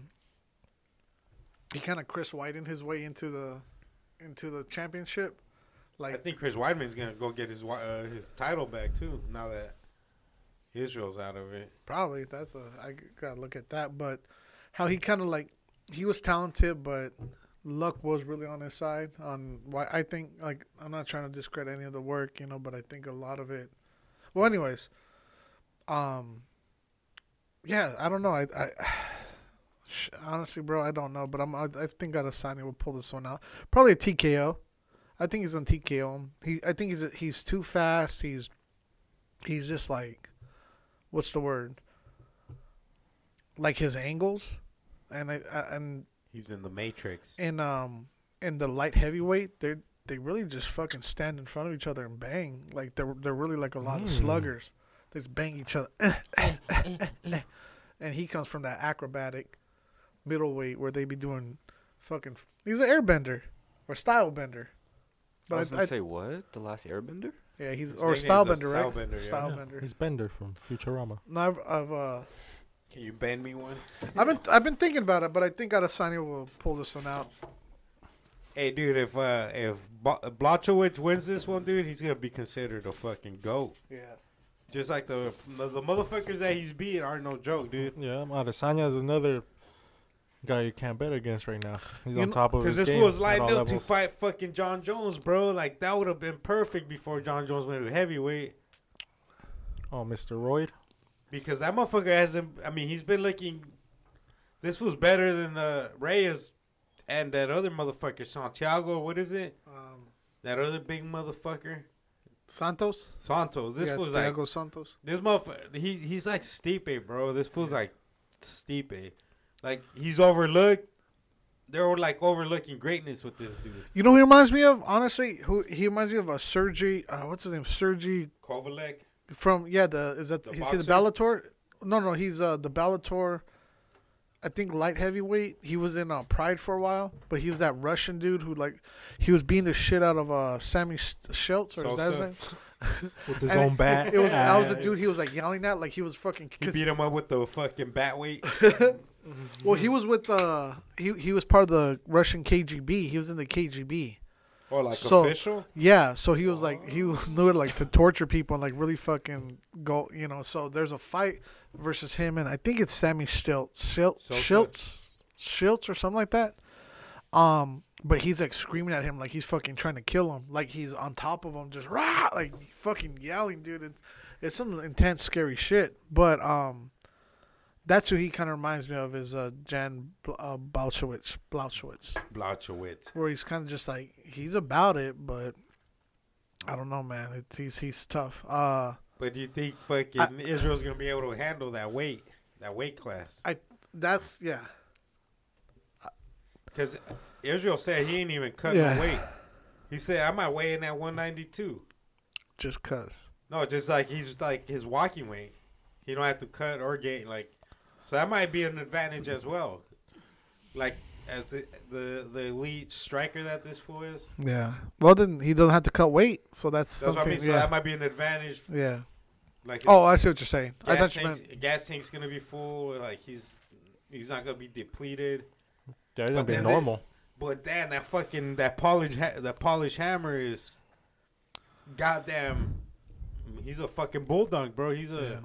he kind of Chris White his way into the into the championship. Like I think Chris Weidman's gonna go get his uh, his title back too. Now that Israel's out of it. probably that's a I gotta look at that. But how he kind of like he was talented, but luck was really on his side. On why I think like I'm not trying to discredit any of the work, you know, but I think a lot of it. Well, anyways, um, yeah, I don't know. I, I <sighs> honestly, bro, I don't know, but I'm I, I think Adesanya will pull this one out. Probably a TKO. I think he's on TKO. He I think he's he's too fast. He's he's just like what's the word? Like his angles, and I, I and He's in the Matrix. in um in the light heavyweight, they they really just fucking stand in front of each other and bang. Like they're they're really like a lot of Mm. sluggers. They just bang each other. <laughs> and he comes from that acrobatic middleweight where they be doing fucking. He's an airbender or style bender. I was gonna I, I, say what? The last Airbender? yeah, he's His or nickname's style bender, right? Stylebender, yeah. Style Yeah, bender. He's Bender from Futurama. No, I've, I've uh Can you bend me one? I've been I've been thinking about it, but I think Adesanya will pull this one out. Hey, dude, if uh, if Bo- Blachowicz wins this one, dude, he's gonna be considered a fucking goat. Yeah. Just like the the, the motherfuckers that he's beat are no joke, dude. Yeah, Adesanya is another guy you can't bet against right now. He's You on know- top of Because his this was lined all up to fight fucking Jon Jones, bro. Like that would have been perfect before Jon Jones went to heavyweight. Oh, Mr. Royd. Because that motherfucker hasn't. I mean, he's been looking. This was better than the Reyes and that other motherfucker Santiago. What is it? Um, That other big motherfucker Santos. Santos. This yeah, was like Thiago Santos. This motherfucker, he he's like Stipe, bro. This fool's like Stipe. Like he's overlooked. They're like overlooking greatness with this dude. You know who he reminds me of? Honestly, who he reminds me of a Sergi. Uh, what's his name? Sergi Kovalek. From yeah. The is that The is he the boxer? Bellator? No, no, he's uh the Bellator. I think light heavyweight. He was in uh, Pride for a while, but he was that Russian dude who like he was beating the shit out of uh Sammy Schultz or is that his name? <laughs> With his And own it, bat. It was I was a dude he was like yelling at like he was fucking. He 'cause- beat him up with the fucking bat weight. <laughs> well, he was with uh he he was part of the Russian KGB. He was in the KGB. Or like So- official. Yeah, so he was like he was <laughs> knew it like to torture people and like really fucking go, you know. So there's a fight versus him and I think it's Sammy Stilt Schiltz, Sosa. Schiltz, Schiltz or something like that. Um, but he's like screaming at him like he's fucking trying to kill him, like he's on top of him, just rah, like fucking yelling, dude. It, it's some intense, scary shit. But um, that's who he kind of reminds me of is uh Jan Bl- uh, Blachowicz, Blachowicz Blachowicz. where he's kind of just like he's about it, but I don't know, man. He's he's tough. Uh, But do you think fucking Israel's gonna be able to handle that weight, that weight class? I that's yeah, Because Israel said he ain't even cutting Yeah. weight. He said I might weigh in at 192. Just cause. No, just like he's like his walking weight. He don't have to cut or gain like, so that might be an advantage as well. Like as the the, the elite striker that this fool is. Yeah. Well, then he doesn't have to cut weight, so that's, That's what I something. mean. So yeah. that might be an advantage. yeah. Like Oh, I see what you're saying. I thought you tank's, meant. gas tank's gonna be full. Like he's he's not gonna be depleted. Yeah, it's gonna But be then they- normal. But damn, that fucking that polish ha- that polish hammer is goddamn. He's a fucking bulldog, bro. He's a Yeah.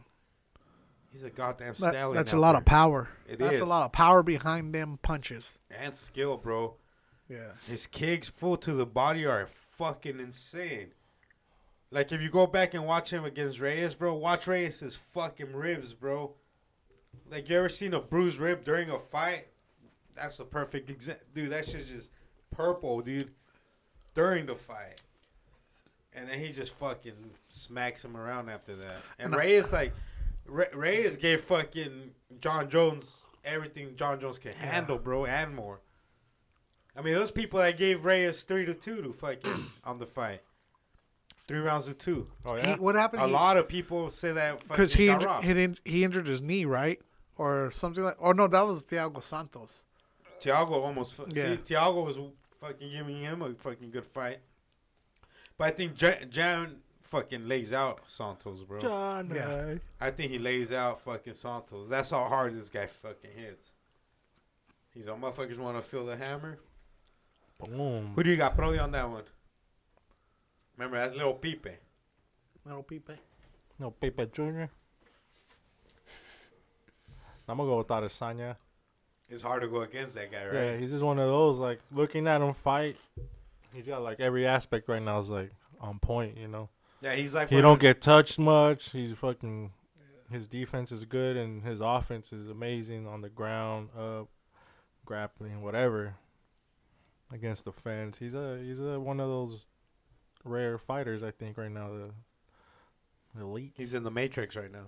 He's a goddamn That, stallion. that's a lot there. of power. It that's is. a lot of power behind them punches. and skill, bro. Yeah. His kicks full to the body are fucking insane. Like if you go back and watch him against Reyes, bro, watch Reyes' fucking ribs, bro. Like you ever seen a bruised rib during a fight? That's a perfect example, dude. That shit's just purple, dude. During the fight, and then he just fucking smacks him around after that. And Reyes like, Re- Reyes gave fucking Jon Jones everything Jon Jones can Yeah. handle, bro, and more. I mean, those people that gave Reyes three to two to fucking <clears throat> on the fight, three rounds to two. Oh He, yeah. what happened? A lot of people say that because he got injured, robbed. he, in- he injured his knee, right, or something like. Or no, that was Thiago Santos. Thiago almost. Fu- Yeah. See, Thiago was fucking giving him a fucking good fight, but I think Jan, Jan fucking lays out Santos, bro. John. Yeah. I think he lays out fucking Santos. That's how hard this guy fucking hits. He's all motherfuckers want to feel the hammer. Boom. Who do you got, Brody, on that one? Remember, that's Little Pipe. Little Pipe. No, Pepe Jr. I'm gonna go with Adesanya. It's hard to go against that guy, right? Yeah, he's just one of those like looking at him fight. He's got like every aspect right now is like on point, you know. Yeah, he's like He don't get touched much. He's fucking. His defense is good and his offense is amazing on the ground, up, grappling, whatever. Against the fence, he's a he's a one of those rare fighters I think right now. The elite. He's in the Matrix right now.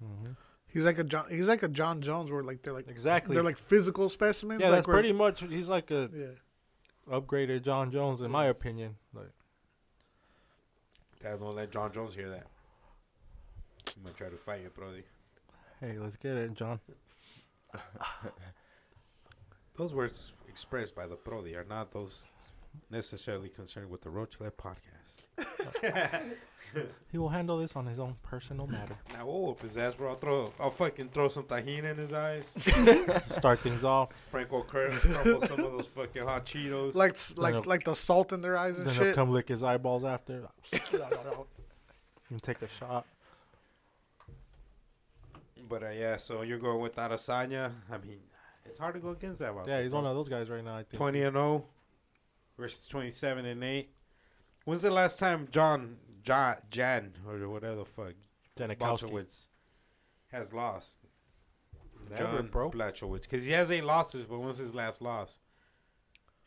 hmm He's like a John. He's like a Jon Jones, where like they're like Exactly. they're like physical specimens. yeah, like that's where- pretty much. He's like a Yeah. upgraded Jon Jones in my opinion. Like Dad, don't let Jon Jones hear that. I'm gonna try to fight you, Brody. Hey, let's get it, John. <laughs> Those words expressed by the Brody are not those necessarily concerned with the Roachlet podcast. <laughs> He will handle this on his own personal matter. <laughs> Now we'll whoop his ass, bro. I'll throw, I'll fucking throw some tahini in his eyes. <laughs> Start things off. Franco cur- crumble some of those fucking hot Cheetos. Like like he'll- like the salt in their eyes and shit. Then he'll come lick his eyeballs after. and take a shot. But uh, yeah, so you're going with Adesanya. I mean, it's hard to go against that. One. Yeah, he's one of those guys right now. I think. Twenty and zero versus twenty seven and eight. When's the last time John John Jan or whatever the fuck Janikowski. Blachowicz has lost? Never, John bro. Blachowicz, because he has eight losses, but when's his last loss?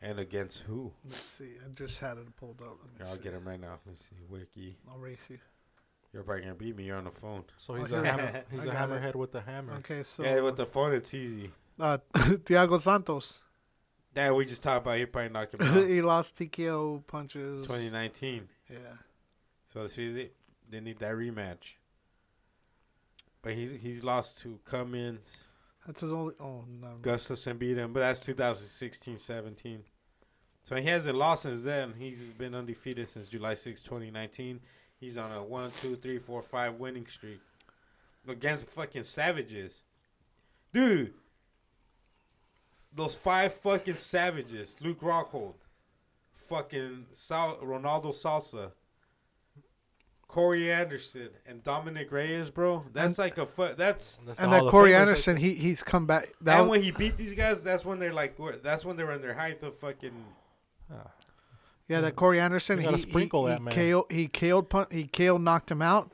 And against who? Let's see. I just had it pulled up. Let me Here, I'll see. get him right now. Let's see, Wiki. I'll race you. You're probably gonna beat me. You're on the phone. So he's Okay. a hammer, <laughs> he's I a got it. hammerhead with the hammer. Okay, so yeah, with the phone, it's easy. uh, <laughs> Thiago Santos. That we just talked about. He probably knocked him <laughs> out. he lost TKO punches. 2019. Yeah. So see, they, they need that rematch. But he he's lost to Cummins, That's his only. Oh no. Gustafsson beat him, but that's 2016, 17. So he hasn't lost since then. He's been undefeated since July 6, 2019. He's on a one, two, three, four, five winning streak against fucking savages, dude. Those five fucking savages: Luke Rockhold, fucking Sal- Ronaldo Souza, Corey Anderson, and Dominick Reyes, bro. That's like a fu- That's That's And that Corey Famers right Anderson, he he's come back. That and was, when he beat these guys, that's when they're like, were- that's when they were in their height of fucking. there. Ah. yeah, that Corey Anderson, he gotta sprinkle he, that he man. KO, he KO'd pun- he KO'd knocked him out,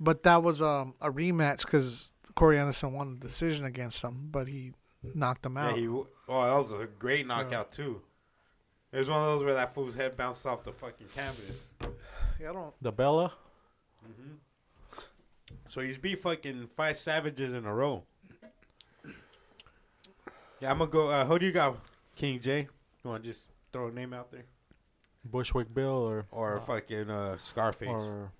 but that was um a rematch because Corey Anderson won the decision against him, but he knocked him Yeah, out. he. W- Oh, that was a great knockout too. It was one of those where that fool's head bounced off the fucking canvas. yeah, I don't. The Bella. hmm So he's beat fucking five savages in a row. Yeah, I'm gonna go. Uh, who do you got, King J? You want to just throw a name out there? Bushwick Bill or or Uh, fucking uh, Scarface. or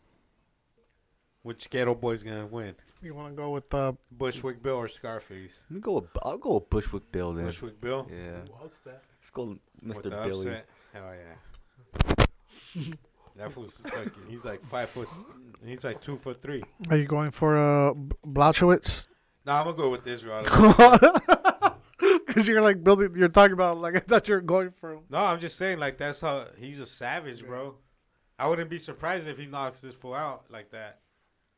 Which ghetto boy's gonna win? You want to go with uh, Bushwick Bill or Scarface? Let me go. With, I'll go with Bushwick Bill then. Bushwick Bill. Yeah. Let's go, With Mr. the Billy. upset. Hell yeah. that fool's fucking. He's like five foot. He's like two foot three. are you going for uh B- Blachowicz? Nah, I'm gonna go with Israel. Because <laughs> you're like building. You're talking about like I thought you were going for. no, I'm just saying like that's how he's a savage, bro. I wouldn't be surprised if he knocks this fool out like that.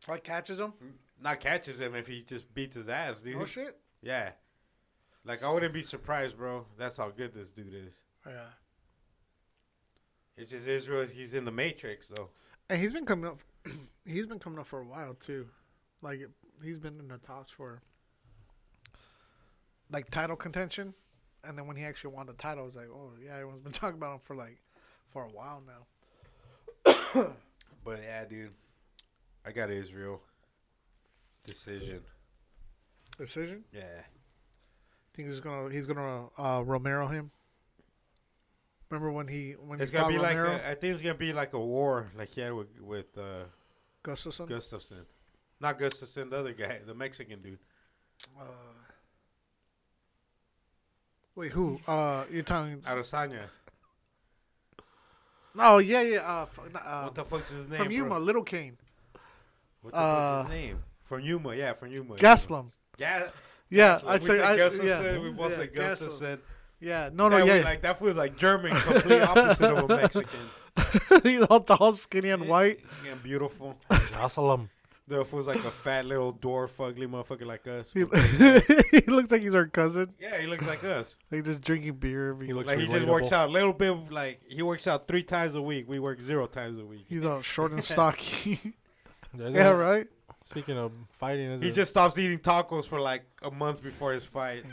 Like catches him. Mm. Not catches him if he just beats his ass, dude. Oh shit. Yeah. Like I wouldn't be surprised, bro. That's how good this dude is. Yeah. It's just Israel. He's in the Matrix, though. And he's been coming up. <clears throat> he's been coming up for a while too. Like he's been in the talks for like title contention, and then when he actually won the title, it was like, oh yeah, everyone's been <laughs> talking about him for like for a while now. But yeah, dude, I got Israel. Decision. Decision. Yeah. Think he's gonna he's gonna uh, Romero him. Remember when he when It's he gonna be like Romero? a, I think it's gonna be like a war, like he had with with uh, Gustafsson. Gustafsson. Not Gustafsson, the other guy, the Mexican dude. Uh, wait, who? Uh, you're talking? Arasanya. Oh yeah, yeah. Uh, f- uh, what the fuck's his name? from bro? Yuma, Little Cain, What the uh, fuck's his name? From Yuma, yeah, from Yuma. Gastelum. Yeah. Yeah, Gastelum. I'd we say said I, Gustafsson. yeah, We both yeah, said Gastelum. Gustafsson. Yeah, no, no, Yeah, yeah. like that feels like German, complete opposite of a Mexican. <laughs> He's all tall, skinny, and white. Yeah, beautiful. Assalam. The was like a fat little dwarf, ugly motherfucker like us. He, <laughs> he looks like he's our cousin. Yeah, he looks like us. Like just drinking beer. every- He looks Like he just works out a little bit. Like he works out three times a week. We work zero times a week. He's all short and <laughs> stocky. Yeah, yeah, right. Speaking of fighting, He just stops eating tacos for like a month before his fight.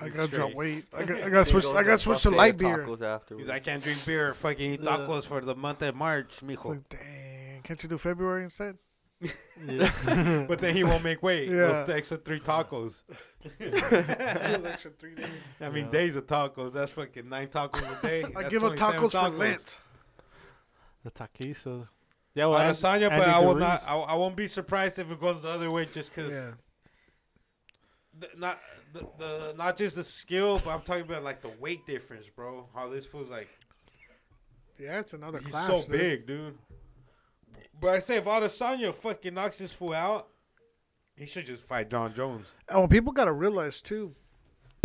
I gotta drop straight. weight. I got, I <laughs> got switch. I gotta switch to light beer. tacos. He's like, I can't drink beer. or Fucking eat Yeah. tacos for the month of March, mijo. like, dang, can't you do February instead? Yeah. <laughs> <laughs> But then he won't make weight. Yeah. Those extra three tacos. extra three days. I mean, Yeah. days of tacos. That's fucking nine tacos a day. I That's give up 27 tacos for. Lent. the taquistas. Yeah, well, An- Adesanya, but Andy I will not. I, I won't be surprised if it goes the other way, just because. Yeah. not the, the not just the skill, but I'm talking about like the weight difference, bro. How this feels like Yeah, it's another he's class. so dude. big, dude. But I say if Adesanya fucking knocks this fool out, he should just fight Jon Jones. And what people gotta realize too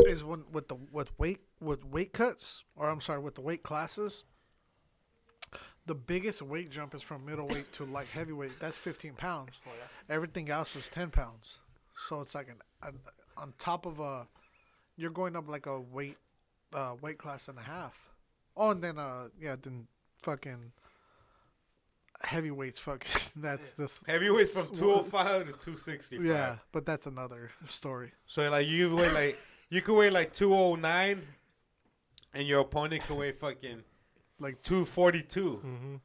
is when with the with weight with weight cuts, or I'm sorry, with the weight classes, the biggest weight jump is from middleweight to light heavyweight. That's 15 pounds. Everything else is 10 pounds. So it's like an, an on top of a, you're going up like a weight, uh, weight class and a half. Oh, and then uh, yeah, then fucking heavyweights. Fucking <laughs> that's this. Heavyweights from 205 to 265. Yeah, but that's another story. So like you weigh like you could weigh like 209, and your opponent could weigh fucking Like 242. Mhm.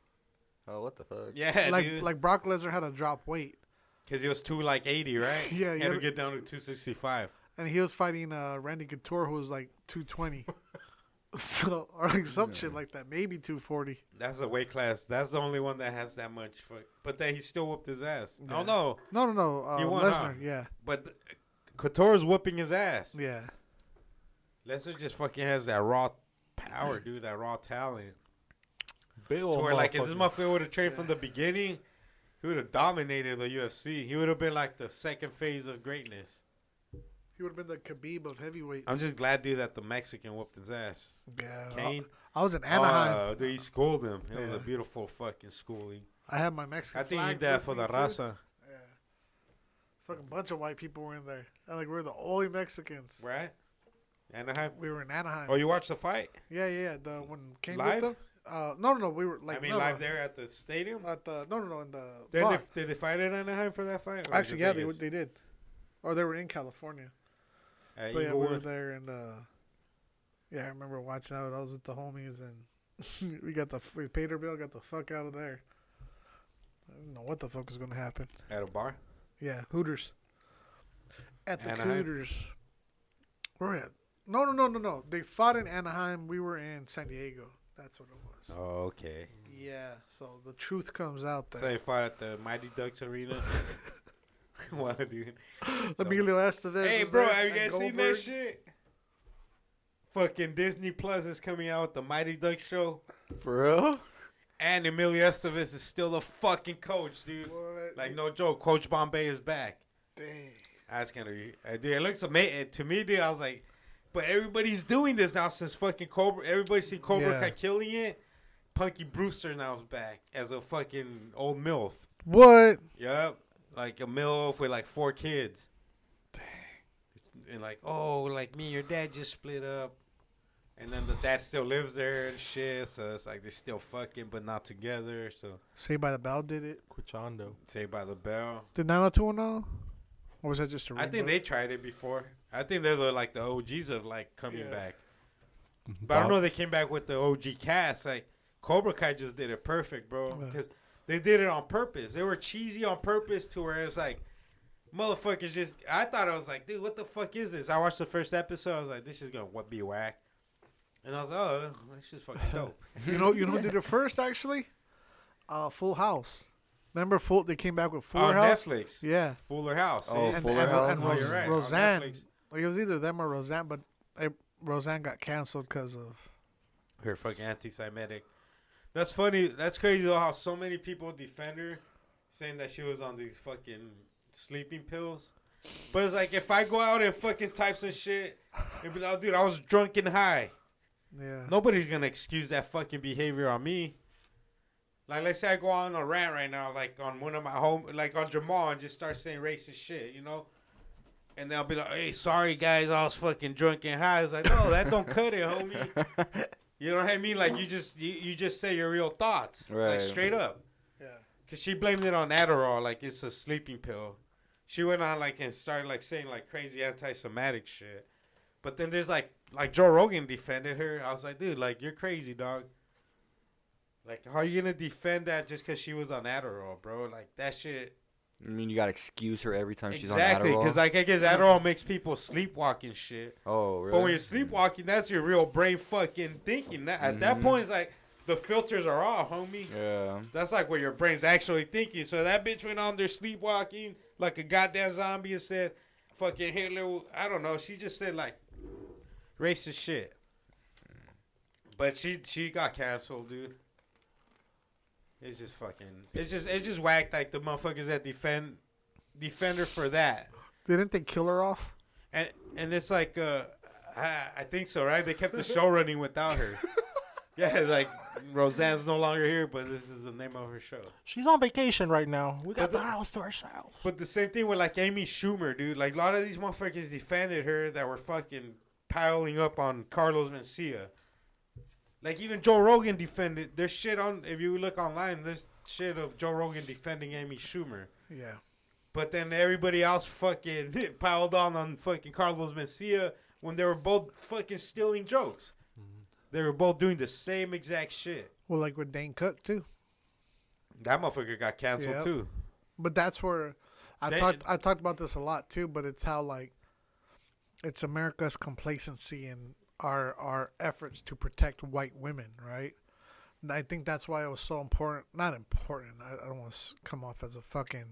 oh, what the fuck? Yeah, like dude. like Brock Lesnar had to drop weight, Because he was two like 80, right? <laughs> Yeah, he had to get down to 265. and he was fighting uh, Randy Couture, who was like 220, <laughs> so or like some shit like that, maybe 240. That's a weight class. That's the only one that has that much. For, but then he still whooped his ass. Yeah. Oh no! No, no, no, uh, He won, Lesnar. huh? Yeah, But th- Couture's whooping his ass. yeah. Lesnar just fucking has that raw power, dude. That raw talent. Big To where like if this motherfucker. motherfucker would have trained from the beginning, he would have dominated the UFC. He would have been like the second phase of greatness. He would have been the Khabib of heavyweights. I'm just glad, dude, that the Mexican whooped his ass. yeah, Cain. I, I was in Anaheim. Oh, dude, he schooled him. It was a beautiful fucking schooling. I had my Mexican. I think he did that for the too. raza. Yeah, fucking bunch of white people were in there, and like we are the only Mexicans. Right? Anaheim. We were in Anaheim. Oh, you watched the fight? Yeah, yeah, yeah. The when Cain Live? with them. Uh, no, no, no. We were like I mean, no, live no, there at the stadium. At the no, no, no. In the Did bar. they, did they fight in Anaheim for that fight? Actually, yeah, they they did, or they were in California. At But yeah, we were there, and uh, yeah, I remember watching that. I was with the homies, and <laughs> we got the we paid our bill, got the fuck out of there. I don't know what the fuck was gonna happen. at a bar. Yeah, Hooters. At the Anaheim? Hooters. Where at? No, no, no, no, no. They fought in Anaheim. We were in San Diego. That's what it was. Oh, okay. Yeah. So the truth comes out So they fought at the Mighty Ducks arena. <laughs> what, dude? <laughs> Emilio Estevez. Hey, bro, there, have you and guys seen that shit? Fucking Disney Plus is coming out with the Mighty Ducks show, For real? and Emilio Estevez is still the fucking coach, dude. What? Like no joke, Coach Bombay is back. Dang. That's gonna be, uh, dude. It looks amazing to me, dude. I was like, but everybody's doing this now since fucking Cobra. Everybody seen Cobra Yeah. Kai killing it. Punky Brewster now is back as a fucking old milf. What? Yep, like a milf with like four kids. Dang. And like, oh, like me and your dad just split up, and then the dad still lives there and shit. So it's like they're still fucking, but not together. So Say by the Bell did it. Cuchando. say by the bell. Did 90210? Or was that just a I think they tried it before. I think they're the like the OGs of like coming Yeah. back. But I don't know. if They came back with the OG cast. Like Cobra Kai just did it perfect, bro. Yeah. Because they did it on purpose. They were cheesy on purpose to where it's like, motherfuckers just. I thought I was like, dude, what the fuck is this? I watched the first episode. I was like, this is gonna what be whack. And I was like, oh, this shit's fucking dope. <laughs> You know, you know who did it first actually? Uh, Full House. Remember Full? They came back with Fuller on House. Netflix, Yeah. Fuller House. Oh, and, Fuller and, House? and Oh, Ros- you're right, Roseanne. Netflix. It was either them or Roseanne, but eh, Roseanne got canceled because of. her fucking anti-Semitic. That's funny. That's crazy though. How so many people defend her, saying that she was on these fucking sleeping pills. But it's like if I go out and fucking type some shit, it'd be like, oh, dude, I was drunk and high. Yeah. Nobody's gonna excuse that fucking behavior on me. Like, let's say I go on a rant right now, like on one of my home, like on Jamal, and just start saying racist shit, you know. And they'll be like, "Hey, sorry guys, I was fucking drunk and high." It's like, no, that don't cut it, homie. <laughs> You know what I mean? Like you just you, you just say your real thoughts, like Right. straight up. Yeah. Cause she blamed it on Adderall, like it's a sleeping pill. She went on like and started like saying like crazy anti-Semitic shit. But then there's like like Joe Rogan defended her. I was like, dude, like you're crazy, dog. Like how are you gonna defend that just cause she was on Adderall, bro? Like that shit. I mean, you gotta excuse her every time exactly, she's on Adderall. because like I guess Adderall makes people sleepwalking shit. oh, really? But when you're sleepwalking, that's your real brain fucking thinking. That, At that Mhm. point, it's like the filters are off, homie. Yeah. That's like what your brain's actually thinking. So that bitch went on there sleepwalking like a goddamn zombie and said, fucking Hitler. I don't know. She just said like racist shit. But she she got canceled, dude. It's just fucking. It's just it's just whacked like the motherfuckers that defend defender for that. Didn't they kill her off? And and it's like uh I, I think so, right? They kept the <laughs> show running without her. <laughs> yeah, it's like Roseanne's no longer here, but this is the name of her show. She's on vacation right now. We got the the- house to ourselves. But the same thing with like Amy Schumer, dude. Like a lot of these motherfuckers defended her that were fucking piling up on Carlos Mencia. Like even Joe Rogan defended. There's shit on. If you look online, there's shit of Joe Rogan defending Amy Schumer. Yeah. But then everybody else fucking <laughs> piled on on fucking Carlos Mencia when they were both fucking stealing jokes. Mm-hmm. They were both doing the same exact shit. Well, like with Dane Cook too. That motherfucker got canceled Yep. too. But that's where I They- talked. I talked about this a lot too. But it's how like it's America's complacency and our our efforts to protect white women, right? And I think that's why it was so important. Not important. I, I don't want to come off as a fucking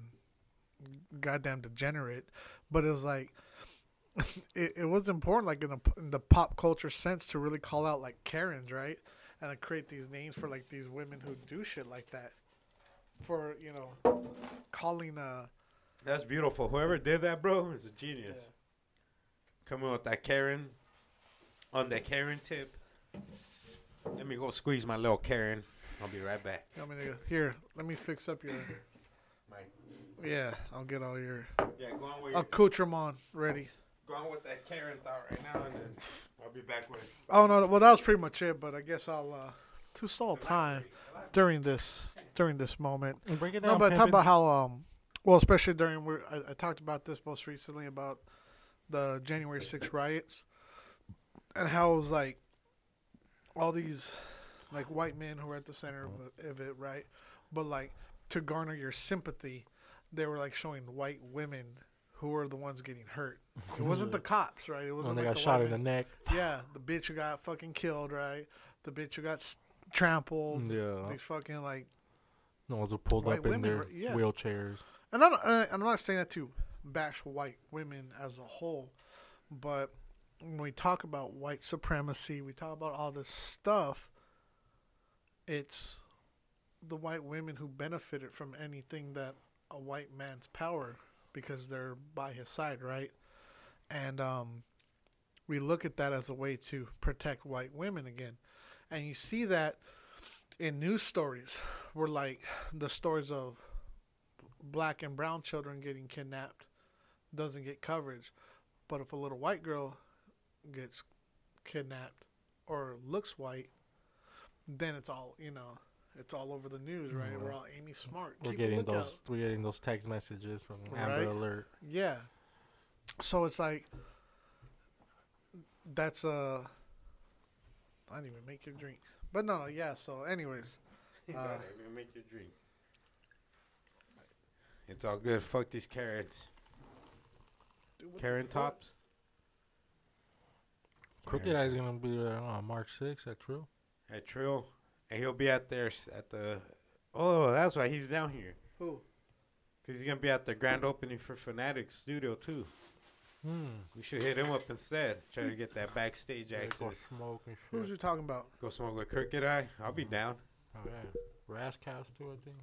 goddamn degenerate, but it was like <laughs> it, it was important, like in, a, in the pop culture sense, to really call out like Karens, right? And to create these names for like these women who do shit like that. For you know, calling uh That's beautiful. Whoever did that, bro, is a genius. Yeah. Coming with that Karen on that Karen tip. Let me go squeeze my little Karen. I'll be right back. I mean, here, let me fix up your. <coughs> Mike. Yeah, I'll get all your Yeah, go on with your, accoutrement ready. go on with that Karen thought right now, and then I'll be back with. Oh no, well that was pretty much it. But I guess I'll uh, to stall time during this during this moment. And break it down. No, but talk about how um, well, especially during where I, I talked about this most recently about the January 6th riots and how it was like all these like white men who were at the center of it, of it, right? But like to garner your sympathy, they were like showing white women who were the ones getting hurt. It wasn't the <laughs> cops, right? It wasn't they like got the shot in the neck. Yeah, the bitch who got fucking killed, right? The bitch who got s- trampled. Yeah. These fucking like, The ones who pulled up in women, their right? Yeah. wheelchairs. and uh, I'm not saying that to bash white women as a whole, but when we talk about white supremacy, we talk about all this stuff. It's the white women who benefited from anything that a white man's power because they're by his side, right? And um, we look at that as a way to protect white women again. And you see that in news stories where, like, the stories of black and brown children getting kidnapped doesn't get coverage. But if a little white girl gets kidnapped or looks white, then it's all, you know, it's all over the news, right? Yeah. We're all Amy Smart. We're Keep getting lookout. those. We're getting those text messages from Amber Right. Alert. Yeah. So it's like that's uh I didn't even make your drink. But no, no, yeah, so anyways. <laughs> Uh, make your drink. It's all good. Fuck these carrots. dude, what the Karen fuck? tops. Crooked I's gonna be there on March 6th. at true? At Trill. And he'll be out there s- at the. Oh, that's why he's down here. Who? Because he's going to be at the grand opening for Fanatic Studio, too. Hmm. We should hit him up instead. Try to get that backstage Yeah, go access. smoke and Who's shit. you talking about? Go smoke with Crooked I. I'll be down. Oh yeah. Rascast too, I think.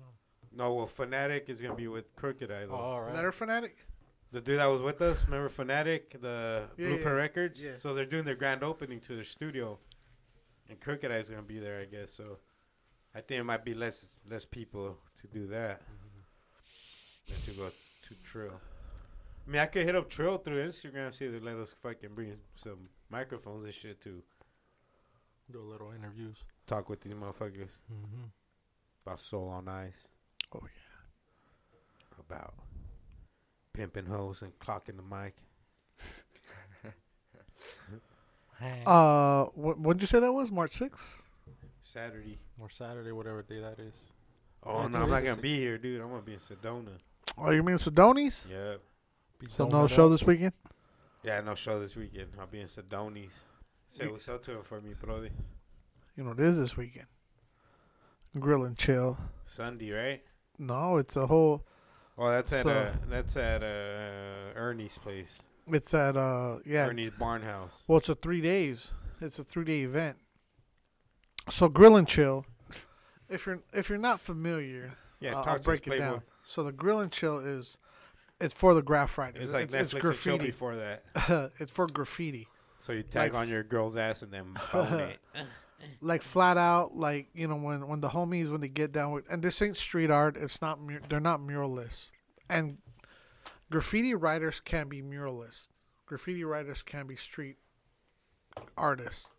No, well, Fanatic is going to be with Crooked I, Oh, though. all right. Letter Fanatic? The dude that was with us, remember Fanatic, the Yeah, Blueprint yeah, Records? yeah. So they're doing their grand opening to their studio. And Crooked I's going to be there, I guess. So I think it might be less less people to do that than to go to Trill. I mean, I could hit up Trill through Instagram, see if they let us fucking bring some microphones and shit to Do little interviews. talk with these motherfuckers Mm-hmm. about Soul on Ice. Oh, yeah. About pimping hoes and clocking the mic. <laughs> Uh, what what'd you say that was? March 6th? Saturday. or Saturday, whatever day that is. Oh, Yeah, no, I'm not gonna be here, dude. I'm going to be in Sedona. Oh, you mean Sedoni's? Yeah. Be So domed no up. show this weekend? Yeah, no show this weekend. I'll be in Sedoni's. Say You- what's up to him for me, brody. You know what it is this weekend? Grill and chill. Sunday, right? No, it's a whole. Oh, that's at So- uh, that's at uh, Ernie's place. It's at uh yeah. Ernie's Barn House. Well, it's a three days. It's a three day event. So grill and chill. If you're if you're not familiar, Yeah, I'll, talk I'll to break it down. So the grill and chill is, it's for the graph writers. It's like it's, Netflix it's and chill graffiti. before that. <laughs> it's for graffiti, So you tag Like- on your girl's ass and then bone <laughs> it. Like flat out, like you know when when the homies when they get down with, and this ain't street art. It's not they're not muralists, and graffiti writers can be muralists. Graffiti writers can be street artists,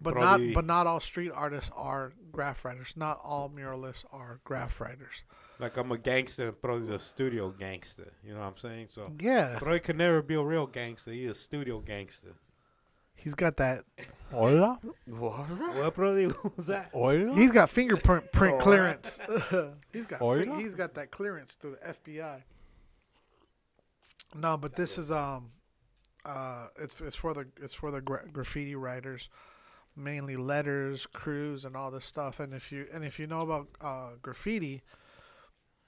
but not but not all street artists are graph writers. Not all muralists are graph writers. Like I'm a gangster, but he's a studio gangster. You know what I'm saying? So, Yeah, bro, he could never be a real gangster. He's a studio gangster. He's got that. Hola? What, brother? What was <laughs> that? Hola? He's got fingerprint print <laughs> clearance. <laughs> he's got fi- he's got that clearance through the FBI. No, but this is um, uh, it's it's for the it's for the gra- graffiti writers, mainly letters, crews, and all this stuff. And if you and if you know about uh, graffiti,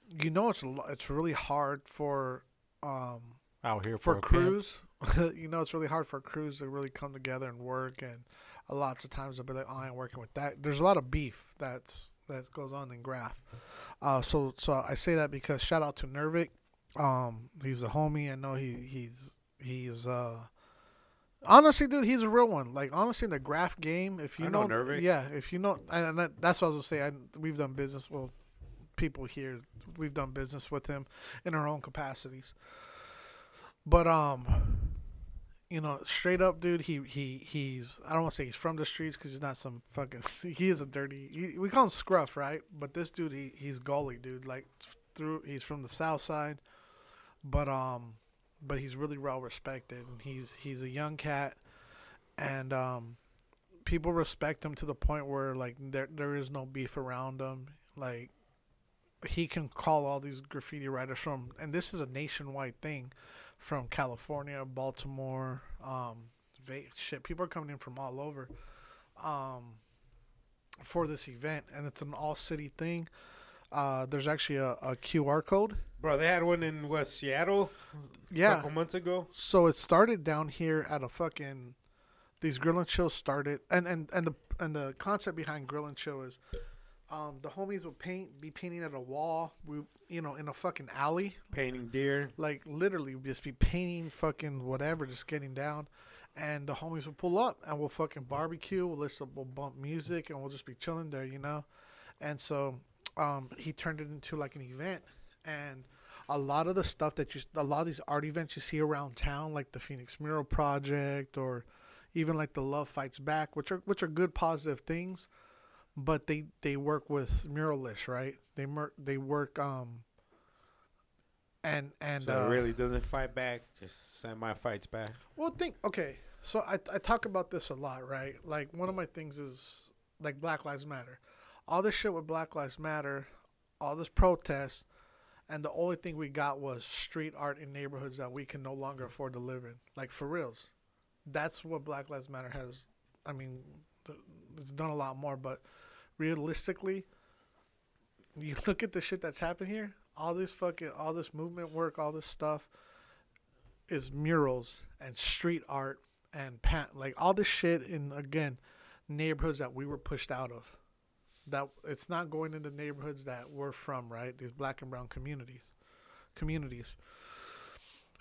you know it's it's really hard for um Out here for for, crews. <laughs> you know, it's really hard for crews to really come together and work. And a lots of times I'll be like, "Oh, I ain't working with that." There's a lot of beef that's that goes on in Graph. Uh, so so I say that because shout out to Nervik. Um, he's a homie. I know he he's he's uh. Honestly, dude, he's a real one. Like honestly, in the graph game, if you I know know, Nervik. yeah, if you know, and that, that's what I was gonna say. I, we've done business. Well, people here, we've done business with him in our own capacities. But um, you know, straight up, dude, he he he's I don't want to say he's from the streets because he's not some fucking. <laughs> He is a dirty. He, we call him Scruff, right? But this dude, he he's gully, dude. Like through, he's from the south side, but um, but he's really well respected, and he's he's a young cat, and um, people respect him to the point where like there there is no beef around him, like. He can call all these graffiti writers from, and this is a nationwide thing from California, Baltimore, um, shit. People are coming in from all over. Um, for this event, and it's an all city thing. Uh, there's actually a, a QR code. Bro, they had one in West Seattle a Yeah. couple months ago. So it started down here at a fucking these grill and chill started and and and the and the concept behind grill and chill is um the homies would paint be painting at a wall we you know in a fucking alley. Painting deer. like literally just be painting fucking whatever just getting down. And the homies will pull up and we'll fucking barbecue. We'll listen we'll bump music and we'll just be chilling there you know? And so um he turned it into like an event. And a lot of the stuff that you a lot of these art events you see around town like the phoenix mural project or even like the love fights back which are which are good positive things but they they work with muralists right they mer- they work um and and so uh, it really doesn't fight back. Just semi fights back. well, think okay. So I I talk about this a lot, right? Like one of my things is like Black Lives Matter. All this shit with Black Lives Matter, all this protest, and the only thing we got was street art in neighborhoods that we can no longer afford to live in. Like for reals, that's what Black Lives Matter has. I mean, it's done a lot more, but realistically, you <laughs> look at the shit that's happened here. All this fucking, all this movement work, all this stuff is murals and street art and pan like all this shit in again neighborhoods that we were pushed out of. That it's not going into neighborhoods that we're from, right? These black and brown communities, communities.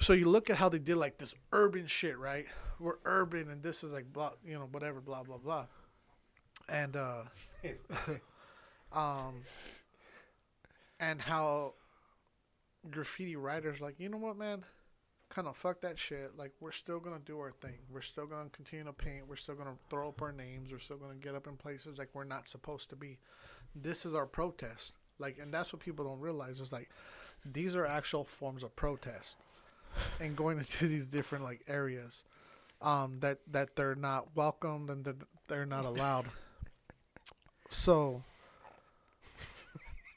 So you look at how they did like this urban shit, right? We're urban and this is like blah, you know, whatever, blah blah blah, and uh, <laughs> um, and how graffiti writers like, you know what, man, kind of fuck that shit. Like we're still gonna do our thing. We're still gonna continue to paint. We're still gonna throw up our names. We're still gonna get up in places like we're not supposed to be. This is our protest. Like, and that's what people don't realize is like these are actual forms of protest, and going <laughs> into these different like areas, um, that that they're not welcomed and that they're not allowed. So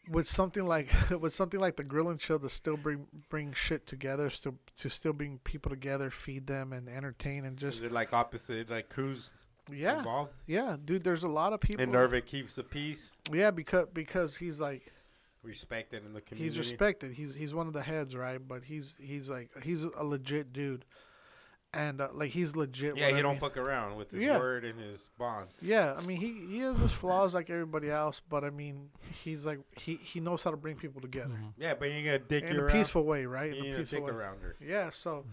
with something like <laughs> with something like the grill and chill to still bring bring shit together, still to still bring people together, feed them and entertain and Is just it like opposite, like Cruz yeah involved? yeah dude. There's a lot of people. And Nerva keeps the peace, yeah, because because he's like respected in the community. he's respected. He's he's one of the heads, right? But he's he's like he's a legit dude, and uh, like he's legit. Yeah, he I don't mean- fuck around with his Yeah. word and his bond. Yeah, I mean he he has his flaws like everybody else, but I mean he's like he he knows how to bring people together Yeah, but you ain't gonna dick in you a around. peaceful way, right? You In ain't a a peaceful dick way. around her. Yeah, so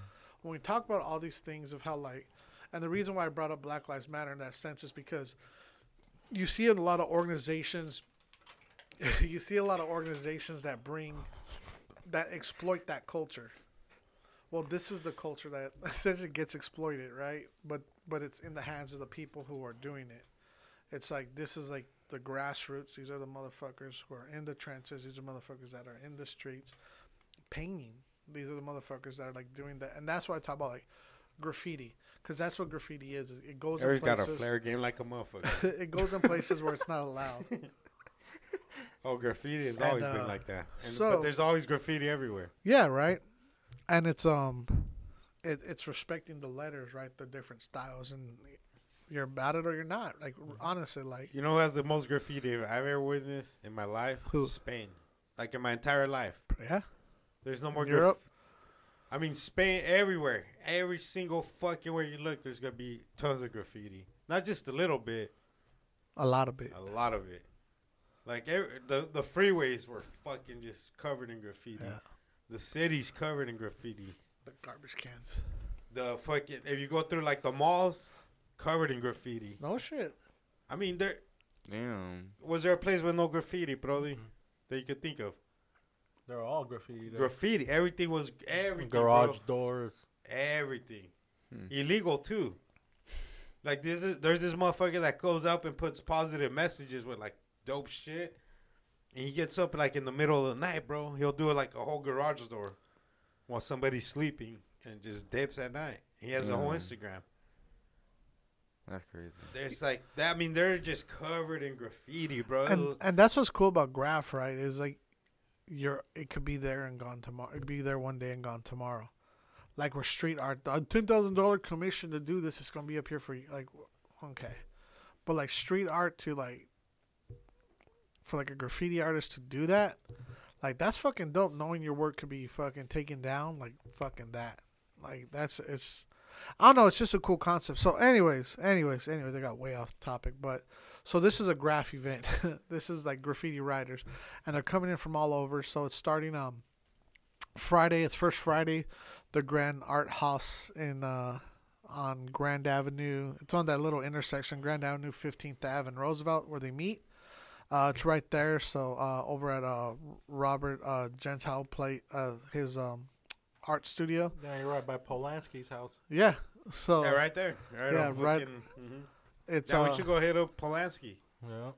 when we talk about all these things of how like, and the reason why I brought up Black Lives Matter in that sense is because you see in a lot of organizations, <laughs> you see a lot of organizations that bring, that exploit that culture. Well, this is the culture that <laughs> essentially gets exploited, right? But but it's in the hands of the people who are doing it. It's like this is like the grassroots. These are the motherfuckers who are in the trenches. These are motherfuckers that are in the streets, painting. These are the motherfuckers that are like doing that, and that's why I talk about like graffiti, because that's what graffiti is. is It goes Eric's in got a flare game like a motherfucker. <laughs> it goes in places where it's not allowed. Oh, graffiti has And, always uh, been like that. And, so- but there's always graffiti everywhere. Yeah, right. And it's um, it, it's respecting the letters, right? The different styles, and you're about it or you're not. Like honestly, like You know who has the most graffiti I've ever witnessed in my life? Who? Spain. Like in my entire life. yeah, There's no more Europe? I mean, Spain, everywhere. Every single fucking where you look, there's going to be tons of graffiti. Not just a little bit, a lot of it. a lot of it. Like, every, the, the freeways were fucking just covered in graffiti. Yeah. The city's covered in graffiti. The garbage cans. The fucking, if you go through like the malls, covered in graffiti. No shit. I mean, there Damn. was there a place with no graffiti, Brody, that you could think of? They're all graffiti. there. Graffiti. Everything was everything. Garage bro. doors. Everything. Hmm. Illegal too. Like this is there's this motherfucker that goes up and puts positive messages with like dope shit. And he gets up like in the middle of the night, bro. He'll do it like a whole garage door while somebody's sleeping and just dips at night. He has a whole Mm. Instagram. That's crazy. There's like that I mean they're just covered in graffiti, bro. And and that's what's cool about graph, right? Is like you're it could be there and gone tomorrow. It could be there one day and gone tomorrow. Like with street art, a ten thousand dollar commission to do this is gonna be up here for you. Like, okay, but like street art to like for like a graffiti artist to do that, like that's fucking dope. Knowing your work could be fucking taken down, like fucking that. Like that's it's. I don't know. It's just a cool concept. So, anyways, anyways, anyways, they got way off topic, but so this is a graph event. <laughs> this is like graffiti writers, and they're coming in from all over. So it's starting um Friday. It's first Friday, the Grand Art House in uh on Grand Avenue. It's on that little intersection, Grand Avenue, 15th Ave, and Roosevelt, where they meet. Uh, it's right there. So uh, over at uh, Robert uh, Gentile plate uh, his um, art studio. Yeah, you're right by Polanski's house. Yeah. So Yeah, right there. Right Yeah, on right- fucking- mhm. it's Now uh, we should go hit up Polanski. Yeah.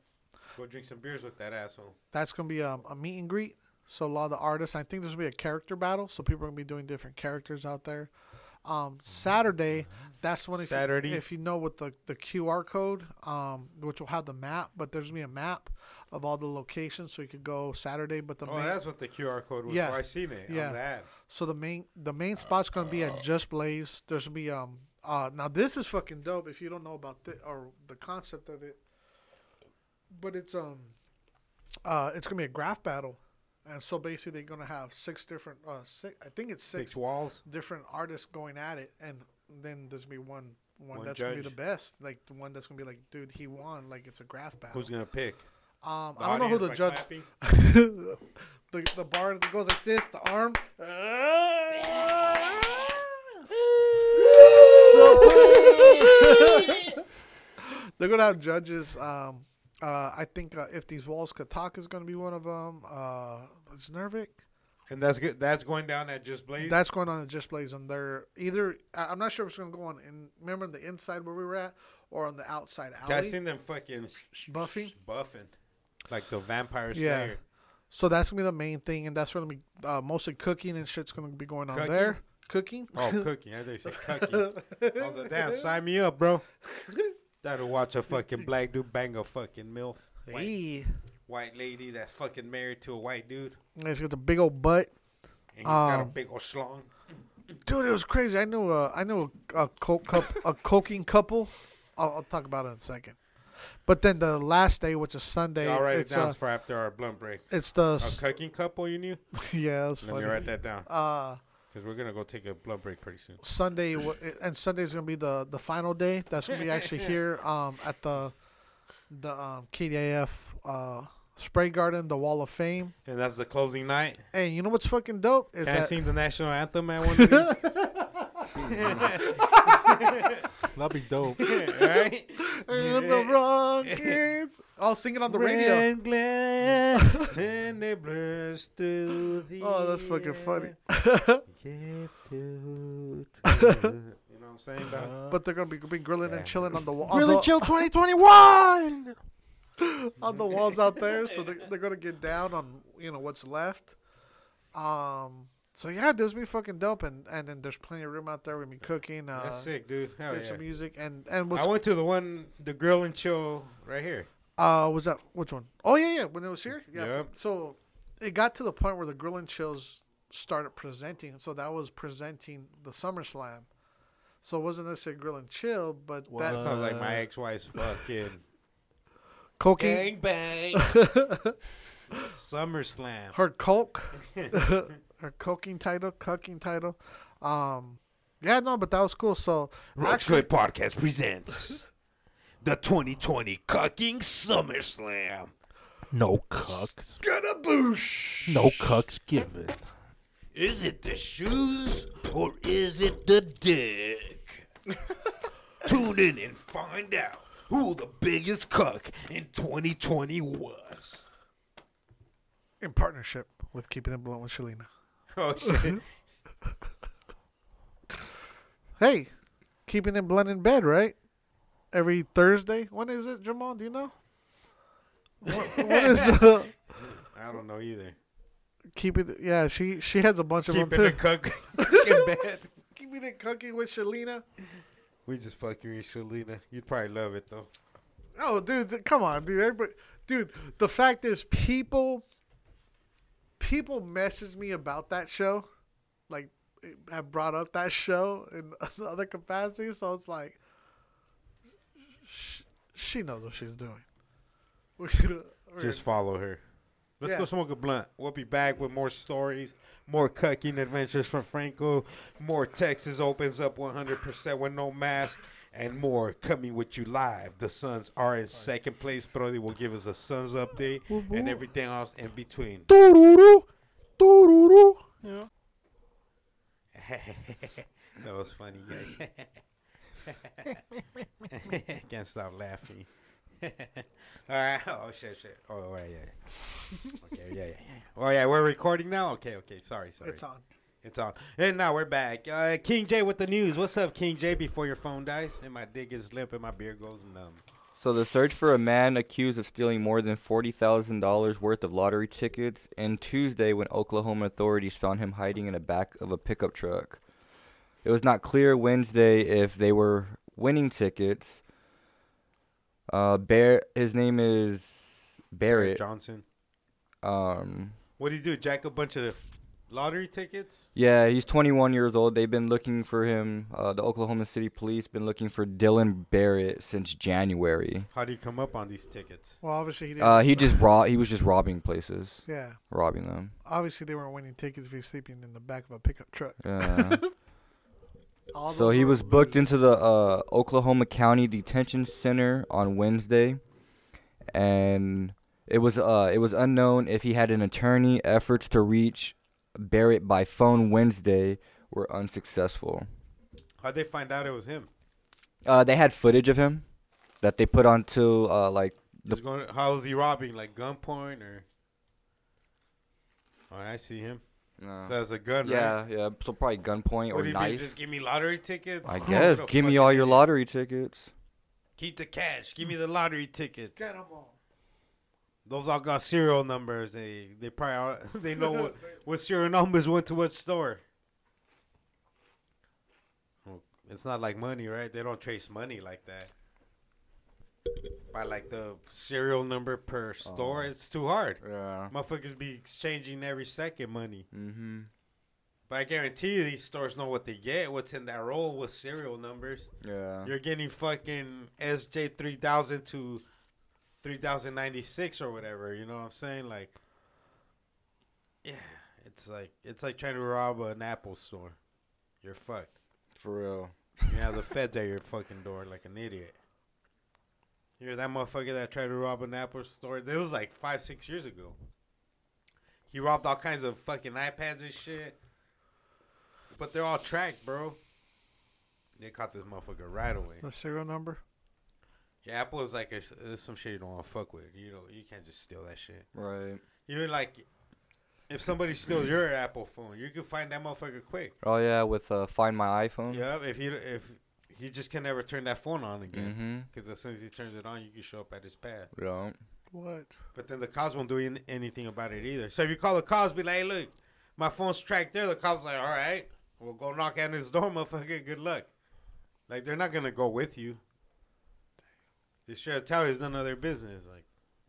Go drink some beers with that asshole. that's gonna be um, a meet and greet. So a lot of the artists, I think there's gonna be a character battle. So people are gonna be doing different characters out there. Um, Saturday, that's when if Saturday. You, if you know with the the QR code, um, which will have the map, but there's gonna be a map of all the locations, so you could go Saturday. But the oh, main, that's what the QR code was Yeah. for. I seen it Yeah. on that. so the main the main spot's gonna be at Just Blaze. There's gonna be um uh now this is fucking dope if you don't know about the or the concept of it, but it's um uh it's gonna be a graph battle, and so basically they're gonna have six different uh six I think it's Six, six, walls. different artists going at it, and then there's gonna be one one, One that's gonna be the best, like the one that's gonna be like, dude, he won, like it's a graph battle. Who's gonna pick? um, The I don't know who the judge. by <laughs> the the bar that goes like this, the arm. <laughs> <laughs> They're gonna have judges. Um, uh, I think uh, if these walls could talk is gonna be one of them. Uh, it's Nervik. And that's good. That's going down at Just Blaze. That's going on at Just Blaze, and they're either. I'm not sure if it's gonna go on in. Remember the inside where we were at, or on the outside alley. I seen them fucking Buffing? buffing, like the Vampire Yeah. So that's gonna be the main thing, and that's gonna be uh, mostly cooking and shit's gonna be going on Cooking? there. Cooking. Oh, <laughs> cooking. I did say cooking. I was like, damn, <laughs> sign me up, bro. <laughs> That'll watch a fucking black dude bang a fucking milf. White, Hey, white lady that's fucking married to a white dude. And he's got a big old butt. And he's got a Um, big old schlong. Dude, it was crazy. I knew a, I knew a, a coke cup, a coking couple. I'll, I'll talk about it in a second. But then the last day, which is Sunday, I'll write it it's down uh, for after our blunt break. it's the A s- cooking couple, you knew? <laughs> yeah, it's Let me write that down. Uh, Because we're going to go take a blood break pretty soon. Sunday wa- and Sunday's gonna be the the final day. That's gonna be actually <laughs> here um at the the um KDAF uh spray garden, the Wall of Fame. And that's the closing night. Hey, you know what's fucking dope is Can I sing the national anthem at one of these? <laughs> <laughs> That'd be dope. right? and the Rockets. I'll <laughs> sing it on the radio. Ran glad <laughs> and they burst through the Oh, that's fucking funny. Get to- to- you know what I'm saying, dog? But they're gonna be, be grilling Yeah. and chilling on the wall. Really on chill 2021. on the walls out there, so they, they're gonna get down on you know what's left. Um. So yeah, there's be fucking dope, and and then there's plenty of room out there. Gonna be cooking. Uh, That's sick, dude. Hell yeah. some music, and and I went to the one, the grill and chill right here. uh was that which one? Oh yeah, yeah. When it was here, yeah. Yep. So it got to the point where the grill and chills started presenting. So that was presenting the SummerSlam. So it wasn't necessarily grill and chill, but That that sounds like my Uh, ex-wife's fucking cocaine, bang. <laughs> SummerSlam. her coke. <laughs> <laughs> her coking title, cucking title. Um, yeah, no, but that was cool. So Roach Actually- Clip Podcast presents the 2020 Cucking SummerSlam. No cucks. Gadaboosh. No cucks given. Is it the shoes or is it the dick? <laughs> Tune in and find out who the biggest cuck in 2020 was. in partnership with Keeping It Blunt with Shalina. <laughs> Oh shit! <laughs> Hey, Keeping It Blunt in bed, right? Every Thursday. When is it, Jamal? Do you know? What, <laughs> what is the I don't know either. keep it? Yeah, she she has a bunch of Keeping them the too. in bed. Keeping it cooking with Shalina. We just fucking with Shalina. You'd probably love it though. Oh, dude, th- come on, dude. Everybody, dude. The fact is, people, people message me about that show, like have brought up that show in <laughs> other capacities. So it's like, sh- she knows what she's doing. <laughs> We're gonna, Just follow her. Let's Yeah. go smoke a blunt. We'll be back with more stories, more cucking adventures from Franco, more Texas opens up 100% with no mask, and more coming with you live. The Suns are in second place. Brody will give us a Suns update and everything else in between. Doo-doo-doo. Doo-doo-doo. Yeah. <laughs> that was funny, guys. <laughs> Can't stop laughing. <laughs> All right. Oh shit, shit. Oh right, yeah. Okay, yeah, yeah, yeah. Oh yeah, we're recording now. Okay, okay. Sorry, sorry. It's on. It's on. And now we're back. Uh, King J with the news. What's up, King J? Before your phone dies and my dick is limp and my beer goes numb. So the search for a man accused of stealing more than forty thousand dollars worth of lottery tickets and Tuesday when Oklahoma authorities found him hiding in the back of a pickup truck. It was not clear Wednesday if they were winning tickets. Uh, Bear, his name is Barrett. Johnson. Um, What do you do? Jack a bunch of lottery tickets? yeah, he's 21 years old. They've been looking for him. Uh, the Oklahoma City Police been looking for Dylan Barrett since January. How do you come up on these tickets? Well, obviously he didn't. Uh, he just <laughs> rob. He was just robbing places, yeah. robbing them. Obviously they weren't winning tickets if he's sleeping in the back of a pickup truck. Yeah. <laughs> So he were was booked into the uh, Oklahoma County Detention Center on Wednesday, and it was uh, it was unknown if he had an attorney. Efforts to reach Barrett by phone Wednesday were unsuccessful. How'd they find out it was him? Uh, they had footage of him that they put onto uh, like the going, how was he robbing? Like gunpoint or? Oh, I see him. uh, So that's a gun, right? yeah yeah so probably gunpoint What or do mean? knife. Just give me lottery tickets? I <laughs> guess a give me all your lottery tickets. Keep the cash. Give me the lottery tickets. Get them all. Those all got serial numbers. They they probably all, <laughs> they know what, what serial numbers went to what store. It's not like money, right? They don't trace money like that. By like the serial number per store, Oh. it's too hard. Yeah. Motherfuckers be exchanging every second money. Mm-hmm. But I guarantee you, these stores know what they get, what's in that roll with serial numbers. Yeah. You're getting fucking SJ three thousand to three thousand ninety six or whatever. You know what I'm saying? Like, yeah, it's like it's like trying to rob an Apple store. You're fucked. For real. You have the feds at your fucking door like an idiot. You're that motherfucker that tried to rob an Apple store. It was like five, six years ago. He robbed all kinds of fucking iPads and shit. But they're all tracked, bro. They caught this motherfucker right away. The serial number. Yeah, Apple is like a, there's some shit you don't want to fuck with. You know, you can't just steal that shit. Right. Even like, if somebody steals your Apple phone, you can find that motherfucker quick. Oh yeah, with uh, Find My iPhone. Yeah, if you if he just can never turn that phone on again, Mm-hmm. because as soon as he turns it on, you can show up at his pad. Yeah. What? But then the cops won't do an- anything about it either. So if you call the cops, be like, "Hey, look, my phone's tracked there." The cops like, "All right, we'll go knock on his door, motherfucker. Good luck." Like they're not gonna go with you. The sheriff tell you it's none of their business. Like,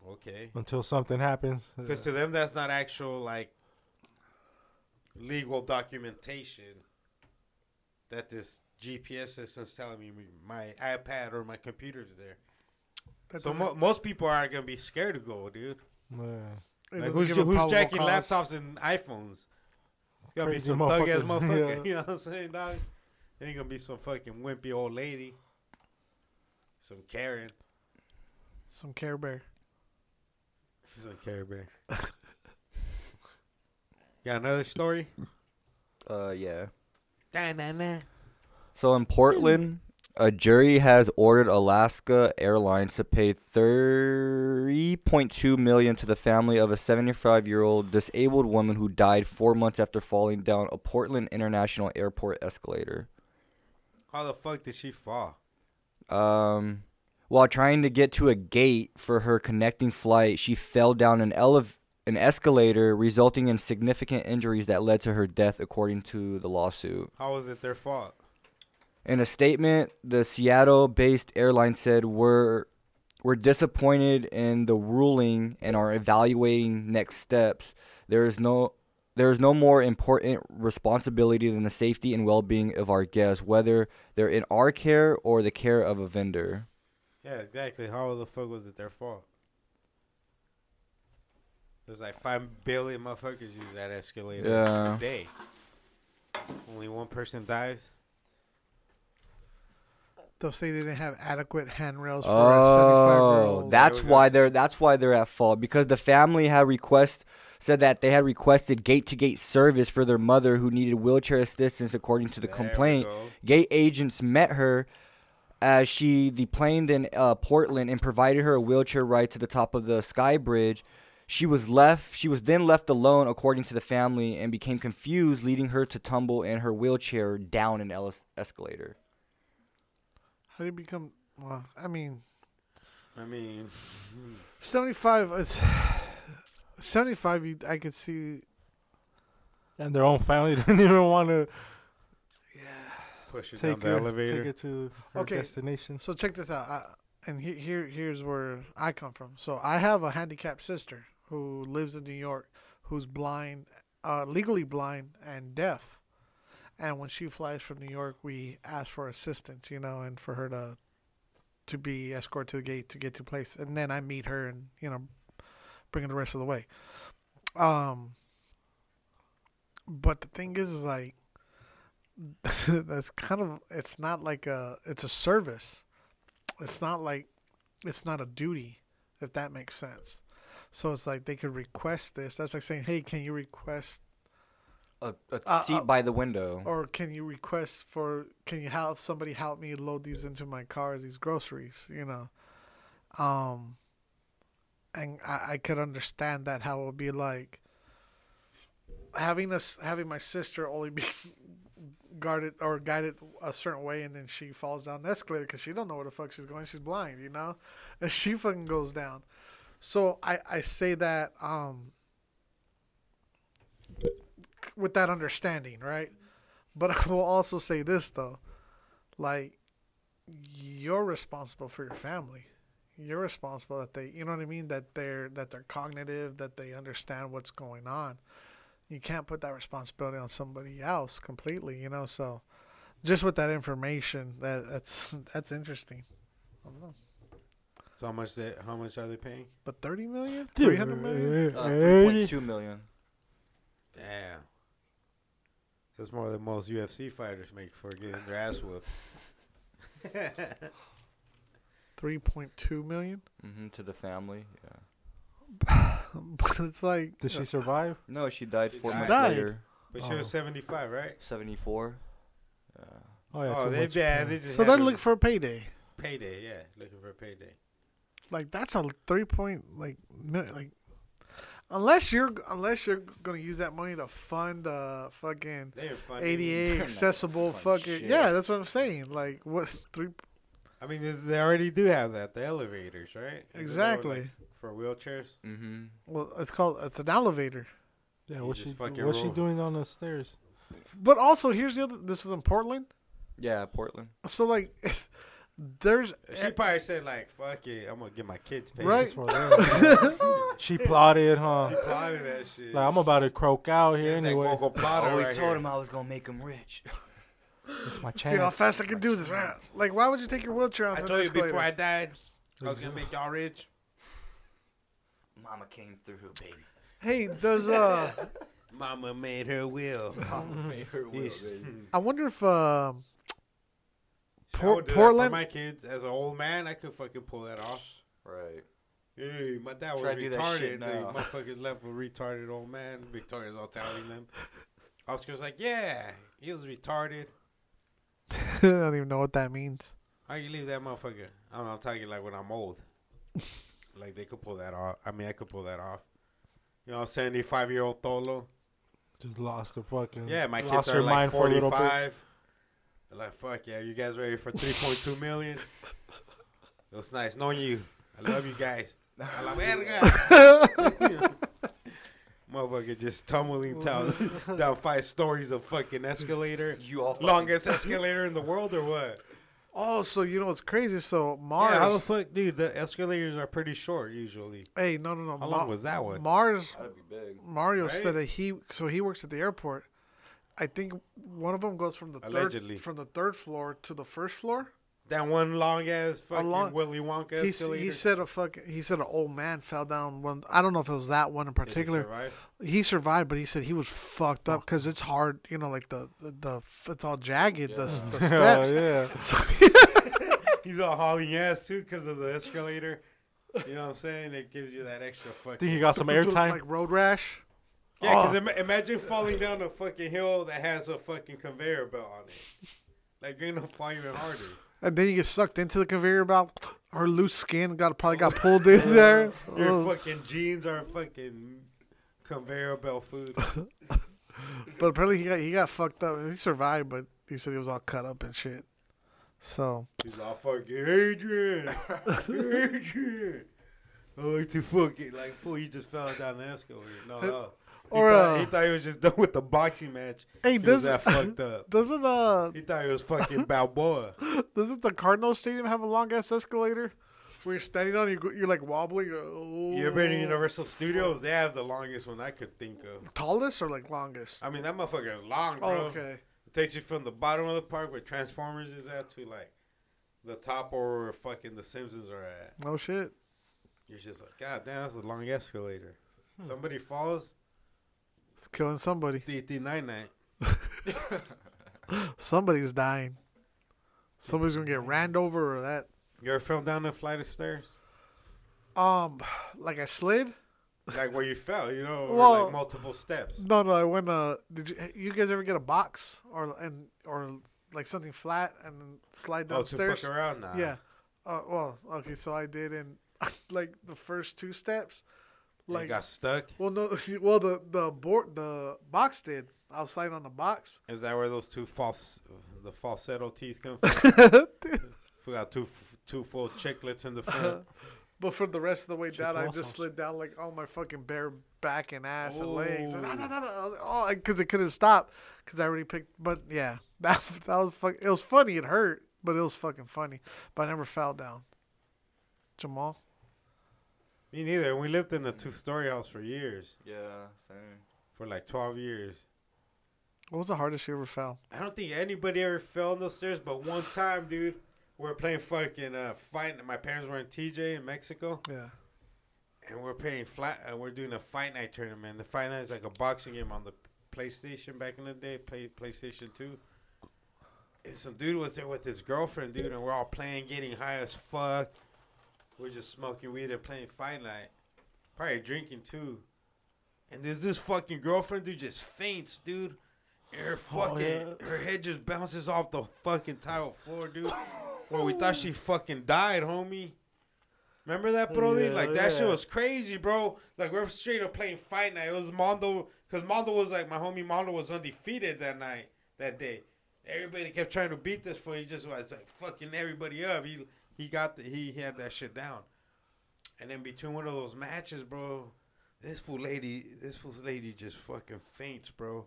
okay. Until something happens. Because to them, that's not actual like legal documentation that this GPS system's telling me my iPad or my computer's there. That so mo- most people aren't gonna be scared to go, dude. Yeah. Like who's give who's jacking cause. laptops and iPhones? It's gonna be some thug ass <laughs> motherfucker. yeah. <laughs> You know what I'm saying, dog? It ain't gonna be some fucking wimpy old lady. Some Karen. Some Care Bear. Some Care Bear. <laughs> Got another story? Uh yeah. Da-na-na. So in Portland, a jury has ordered Alaska Airlines to pay 3.2 million to the family of a 75-year-old disabled woman who died 4 months after falling down a Portland International Airport escalator. How the fuck did she fall? Um while trying to get to a gate for her connecting flight, she fell down an elev- an escalator resulting in significant injuries that led to her death according to the lawsuit. How was it their fault? In a statement, the Seattle-based airline said we're we're disappointed in the ruling and are evaluating next steps. There is no there is no more important responsibility than the safety and well-being of our guests, whether they're in our care or the care of a vendor. Yeah, exactly. How the fuck was it their fault? There's like five billion motherfuckers use that escalator Yeah. a day. Only one person dies. They'll say they didn't have adequate handrails for a 75 year Oh, old. that's why they're that's why they're at fault because the family had request said that they had requested gate to gate service for their mother who needed wheelchair assistance according to the There complaint. Gate agents met her as she deplaned in uh, Portland and provided her a wheelchair ride to the top of the sky bridge. She was left. She was then left alone, according to the family, and became confused, leading her to tumble in her wheelchair down an el- escalator. How do you become? Well, I mean, I mean, 75. It's 75. You, I could see. And their own family <laughs> didn't even want to Yeah push it down the her, elevator. take it to her Okay. destination. So check this out. I, and he, here, here's where I come from. So I have a handicapped sister who lives in New York, who's blind, uh, legally blind and deaf. And when she flies from New York, we ask for assistance, you know, and for her to to be escorted to the gate to get to place. And then I meet her and you know bring her the rest of the way. Um, but the thing is, is like <laughs> that's kind of it's not like a it's a service it's not like it's not a duty if that makes sense so it's like they could request this that's like saying hey can you request A, a Uh, seat uh, by the window. or can you request for can you have somebody help me load these into my car these groceries you know um and i, I could understand that how it would be like having this having my sister only be <laughs> guarded or guided a certain way and then she falls down the escalator because she don't know where the fuck she's going. She's blind you know? <laughs> And she fucking goes down. So i i say that um with that understanding right? But <laughs> i will also say this though. Like you're responsible for your family you're responsible that they you know what i mean that they're that they're cognitive that they understand what's going on you can't put that responsibility on somebody else completely you know so just with that information that that's <laughs> that's interesting I don't know. So how much they, how much are they paying? but 30 million 300 million Uh, 3.2 million. Damn. That's more than most UFC fighters make for getting their ass whooped. <laughs> 3.2 million hmm to the family. Yeah. <sighs> but it's like Did she survive? No, she died She four died. months Died. later. But she was Oh. 75, right? 74. Yeah. Oh yeah. oh, they, yeah, they just so they're looking for a payday payday. Yeah, looking for a payday. like that's a three point like like unless you're unless you're gonna use that money to fund uh fucking They're funding. ADA They're not accessible fucking shit. yeah that's what I'm saying like what three I mean, this- they already do have that. The elevators, right? Isn't that exactly like, for wheelchairs. Mm-hmm. well it's called it's an elevator Yeah. You What's just she? fucking What's she roll. doing on the stairs? but also here's the other this is in Portland Yeah, Portland. so like <laughs> there's She probably said like, "Fuck it, I'm gonna get my kids paid." Right. Just for them. she plotted, huh? She plotted that shit. Like I'm about to croak out here It's that anyway. Gogo plotter right here. I was gonna make him rich. It's my see how fast I can do this right like why would you take your wheelchair off I told you escalator? before I died, I was gonna make y'all rich. Mama came through, baby. hey there's uh <laughs> Mama made her will. <laughs> Mama made her will, I wonder if uh I Por- would do that Portland- for my kids. As an old man, I could fucking pull that off. Right. Hey, my dad was Try to do that retarded. shit The now. motherfuckers left with retarded old man. Victoria's all telling them. <laughs> Oscar's like, yeah, he was retarded. <laughs> I don't even know what that means. How you leave that motherfucker? I don't know. I'm talking like when I'm old. <laughs> like they could pull that off. I mean, I could pull that off. You know, 75 year old Tolo. Just lost the fucking. Yeah, my kids are like mind for a little bit. 45. Like, fuck yeah, you guys ready for 3.2 million? <laughs> It was nice knowing you. I love you guys. A la verga. Motherfucker just tumbling down, <laughs> down five stories of fucking escalator. You all Longest <laughs> escalator in the world or what? Oh, so you know what's crazy? So Mars. Yeah, how the fuck, dude? The escalators are pretty short usually. hey, no, no, no. How Ma- long was that one? Mars. That'd be big. Mario Right? said that he. So he works at the airport. I think one of them goes from the Allegedly. third from the third floor to the first floor. That one long ass fucking long- Willy Wonka He, he said a fucking he said an old man fell down one. I don't know if it was that one in Did he particular. He survived, but he said he was fucked up oh. because it's hard. You know, like the the, the it's all jagged. The, s- the <laughs> Oh, yeah. So <laughs> He's all hauling ass too because of the escalator. You know what I'm saying? It gives you that extra fucking. Think he got some airtime? like road rash. Yeah, because Oh. ima- imagine falling down a fucking hill that has a fucking conveyor belt on it. Like you're gonna fall even harder. And then you get sucked into the conveyor belt. Her loose skin got probably got pulled in <laughs> there. Your Oh. fucking jeans are fucking conveyor belt food. <laughs> But apparently he got he got fucked up. He survived, but he said he was all cut up and shit. So He's all fucking Adrian, Adrian. Oh, like to fucking like fool. He just fell down the escalator. No, no. He, thought, uh, he thought he was just <laughs> done with the boxing match. hey, He does that fucked <laughs> up. doesn't uh He thought he was fucking Balboa. <laughs> doesn't the Cardinal Stadium have a long ass escalator where you're standing on? You go- you're like wobbling. you're, Oh, You ever been to Universal Studios? They have the longest one I could think of. tallest or like longest? I mean, that motherfucker is long, bro. Oh, okay. It takes you from the bottom of the park where Transformers is at to like the top or where fucking the Simpsons are at. Oh shit. You're just like, God damn, that's a long escalator. Hmm. Somebody falls, It's killing somebody. TT nine nine. <laughs> Somebody's dying. Somebody's gonna get ran over or that. You ever fell down a flight of stairs? Um, like I slid. Like where you fell, you know, Well- like multiple steps. No, no, I went. Uh, did you you guys ever get a box or and or like something flat and then slide Oh, to downstairs? fuck around now. Yeah. Uh, well, okay, so I did, and <laughs> like the first two steps, Like like got stuck. well, no, <laughs> well the the board the box did. I was sliding on the box. Is that where those two false, the falsetto teeth come from? <laughs> we got two, two full chiclets in the front. <laughs> But for the rest of the way down, I Chiclosos. just slid down like on my fucking bare back and ass and legs. And, Ooh. no, no, no. I was like, oh, because it couldn't stop because I already picked. But yeah, that that was fuck. It was funny. It hurt, but it was fucking funny. But I never fell down. Jamal, Me neither. We lived in a two-story house for years, Yeah, same. for like twelve years. what was the hardest you ever fell? I don't think anybody ever fell on those stairs, but one time, dude, we were playing fucking uh, fight. My parents were in TJ in Mexico, Yeah. and we're playing flat. And we're doing a fight night tournament. The fight night is like a boxing game on the PlayStation back in the day, play PlayStation Two. And some dude was there with his girlfriend, dude, and we're all playing, getting high as fuck. We're just smoking weed and playing fight night, probably drinking too. And this this fucking girlfriend, dude, just faints, dude. And her Oh, fucking yeah. her head just bounces off the fucking tile floor, dude. Where we thought she fucking died, homie. Remember that, Brody? Yeah, like that shit was crazy, bro. Like we're straight up playing fight night. It was Mondo, cause Mondo was like my homie. Mondo was undefeated that night, that day. Everybody kept trying to beat this for. He just was like fucking everybody up. He he got the, he, had that shit down. And then between one of those matches, bro, this fool lady, this fool's lady just fucking faints, bro.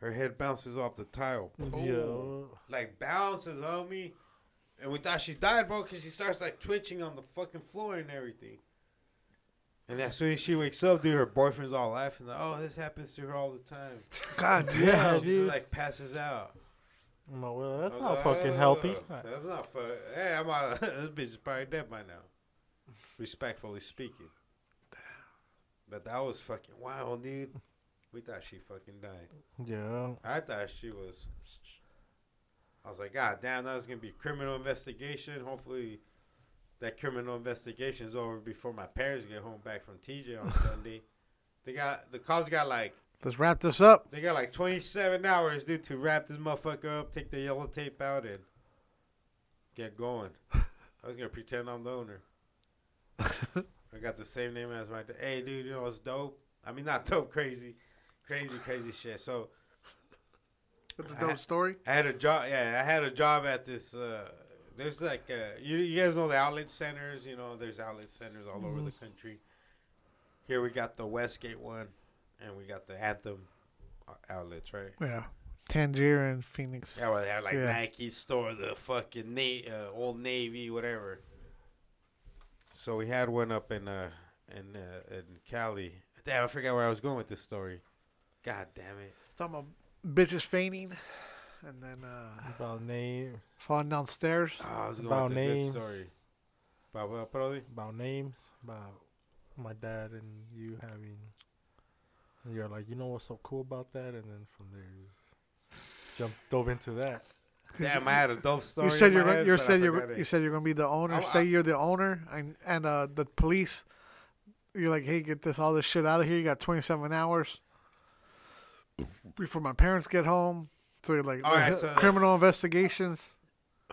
Her head bounces off the tile. Boom Yeah. like bounces on me, and we thought she died, bro, because she starts like twitching on the fucking floor and everything. And as soon as she wakes up, dude, her boyfriend's all laughing, like, "Oh, this happens to her all the time." God damn. Yeah, she dude. like passes out. No, well, that's I not fucking healthy. "Oh, That's not fun. Hey, I'm uh, <laughs> this bitch is probably dead by now. Respectfully speaking. But that was fucking wild, dude. We thought she fucking died. Yeah. I thought she was. I was like, God damn, that was gonna be a criminal investigation. Hopefully, that criminal investigation is over before my parents get home back from TJ on <laughs> Sunday. They got the calls got like Let's wrap this up. they got like 27 hours, dude, to wrap this motherfucker up, take the yellow tape out, and get going. <laughs> I was gonna pretend I'm the owner. <laughs> I got the same name as my. da- Hey, dude, you know what's dope? I mean, not dope, crazy, crazy, crazy shit. So. It's a dope story. I had a job. Yeah, I had a job at this. Uh, there's like uh, you, you guys know the outlet centers. You know, there's outlet centers all over the country. Here we got the Westgate one, and we got the Anthem outlets, right? Yeah. Tanger and Phoenix. Yeah, well, they have like Yeah. Nike store, the fucking Na- uh, Old Navy, whatever. So we had one up in uh in uh, in Cali. Damn, I forgot where I was going with this story. God damn it. Talking about bitches fainting. and then uh, About names, falling downstairs. Oh, I was going About with the good names. story. About what, Brody? about names, about my dad and you having. And you're like, you know what's so cool about that? And then from there, you just jump dove into that. Damn, I had a dope story. You said you're gonna, head, you said you're forgot go- it. you said you're gonna be the owner. I'm- Say I- you're the owner, and and uh, the police. You're like, hey, get this all this shit out of here. You got 27 hours before my parents get home. So you're like, Oh, I saw that. criminal investigations.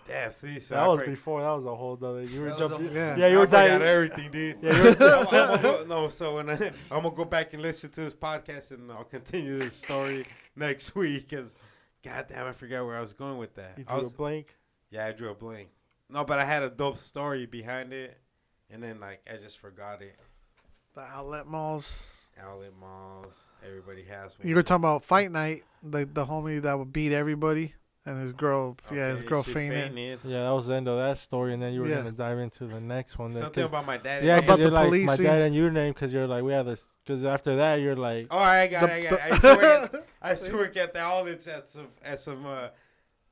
Yeah, see, so that I was for- before. That was a whole other. You were That was a jumping. whole- Yeah. Yeah, you I were forgot dying. everything, dude. <laughs> Yeah, you were. I'm, I'm gonna go, no, so when I, I'm gonna go back and listen to this podcast, and I'll continue this story <laughs> next week. Cause, goddamn, I forgot where I was going with that. You drew was, a blank. yeah, I drew a blank. No, but I had a dope story behind it, and then like I just forgot it. The outlet malls. Outlet malls, everybody has one. You were talking about fight night. The the homie that would beat everybody, and his girl. yeah, his girl she fainted. Yeah, that was the end of that story, and then you were Yeah. gonna dive into the next one. then, Something 'cause- about my dad. yeah, and about because his- you're the like police my scene. dad and your name, because you're like we have this. Because after that, you're like, Oh, I got, The- it, I got. the- it. I used to work at, I used to work at the outlets at some, at some, uh,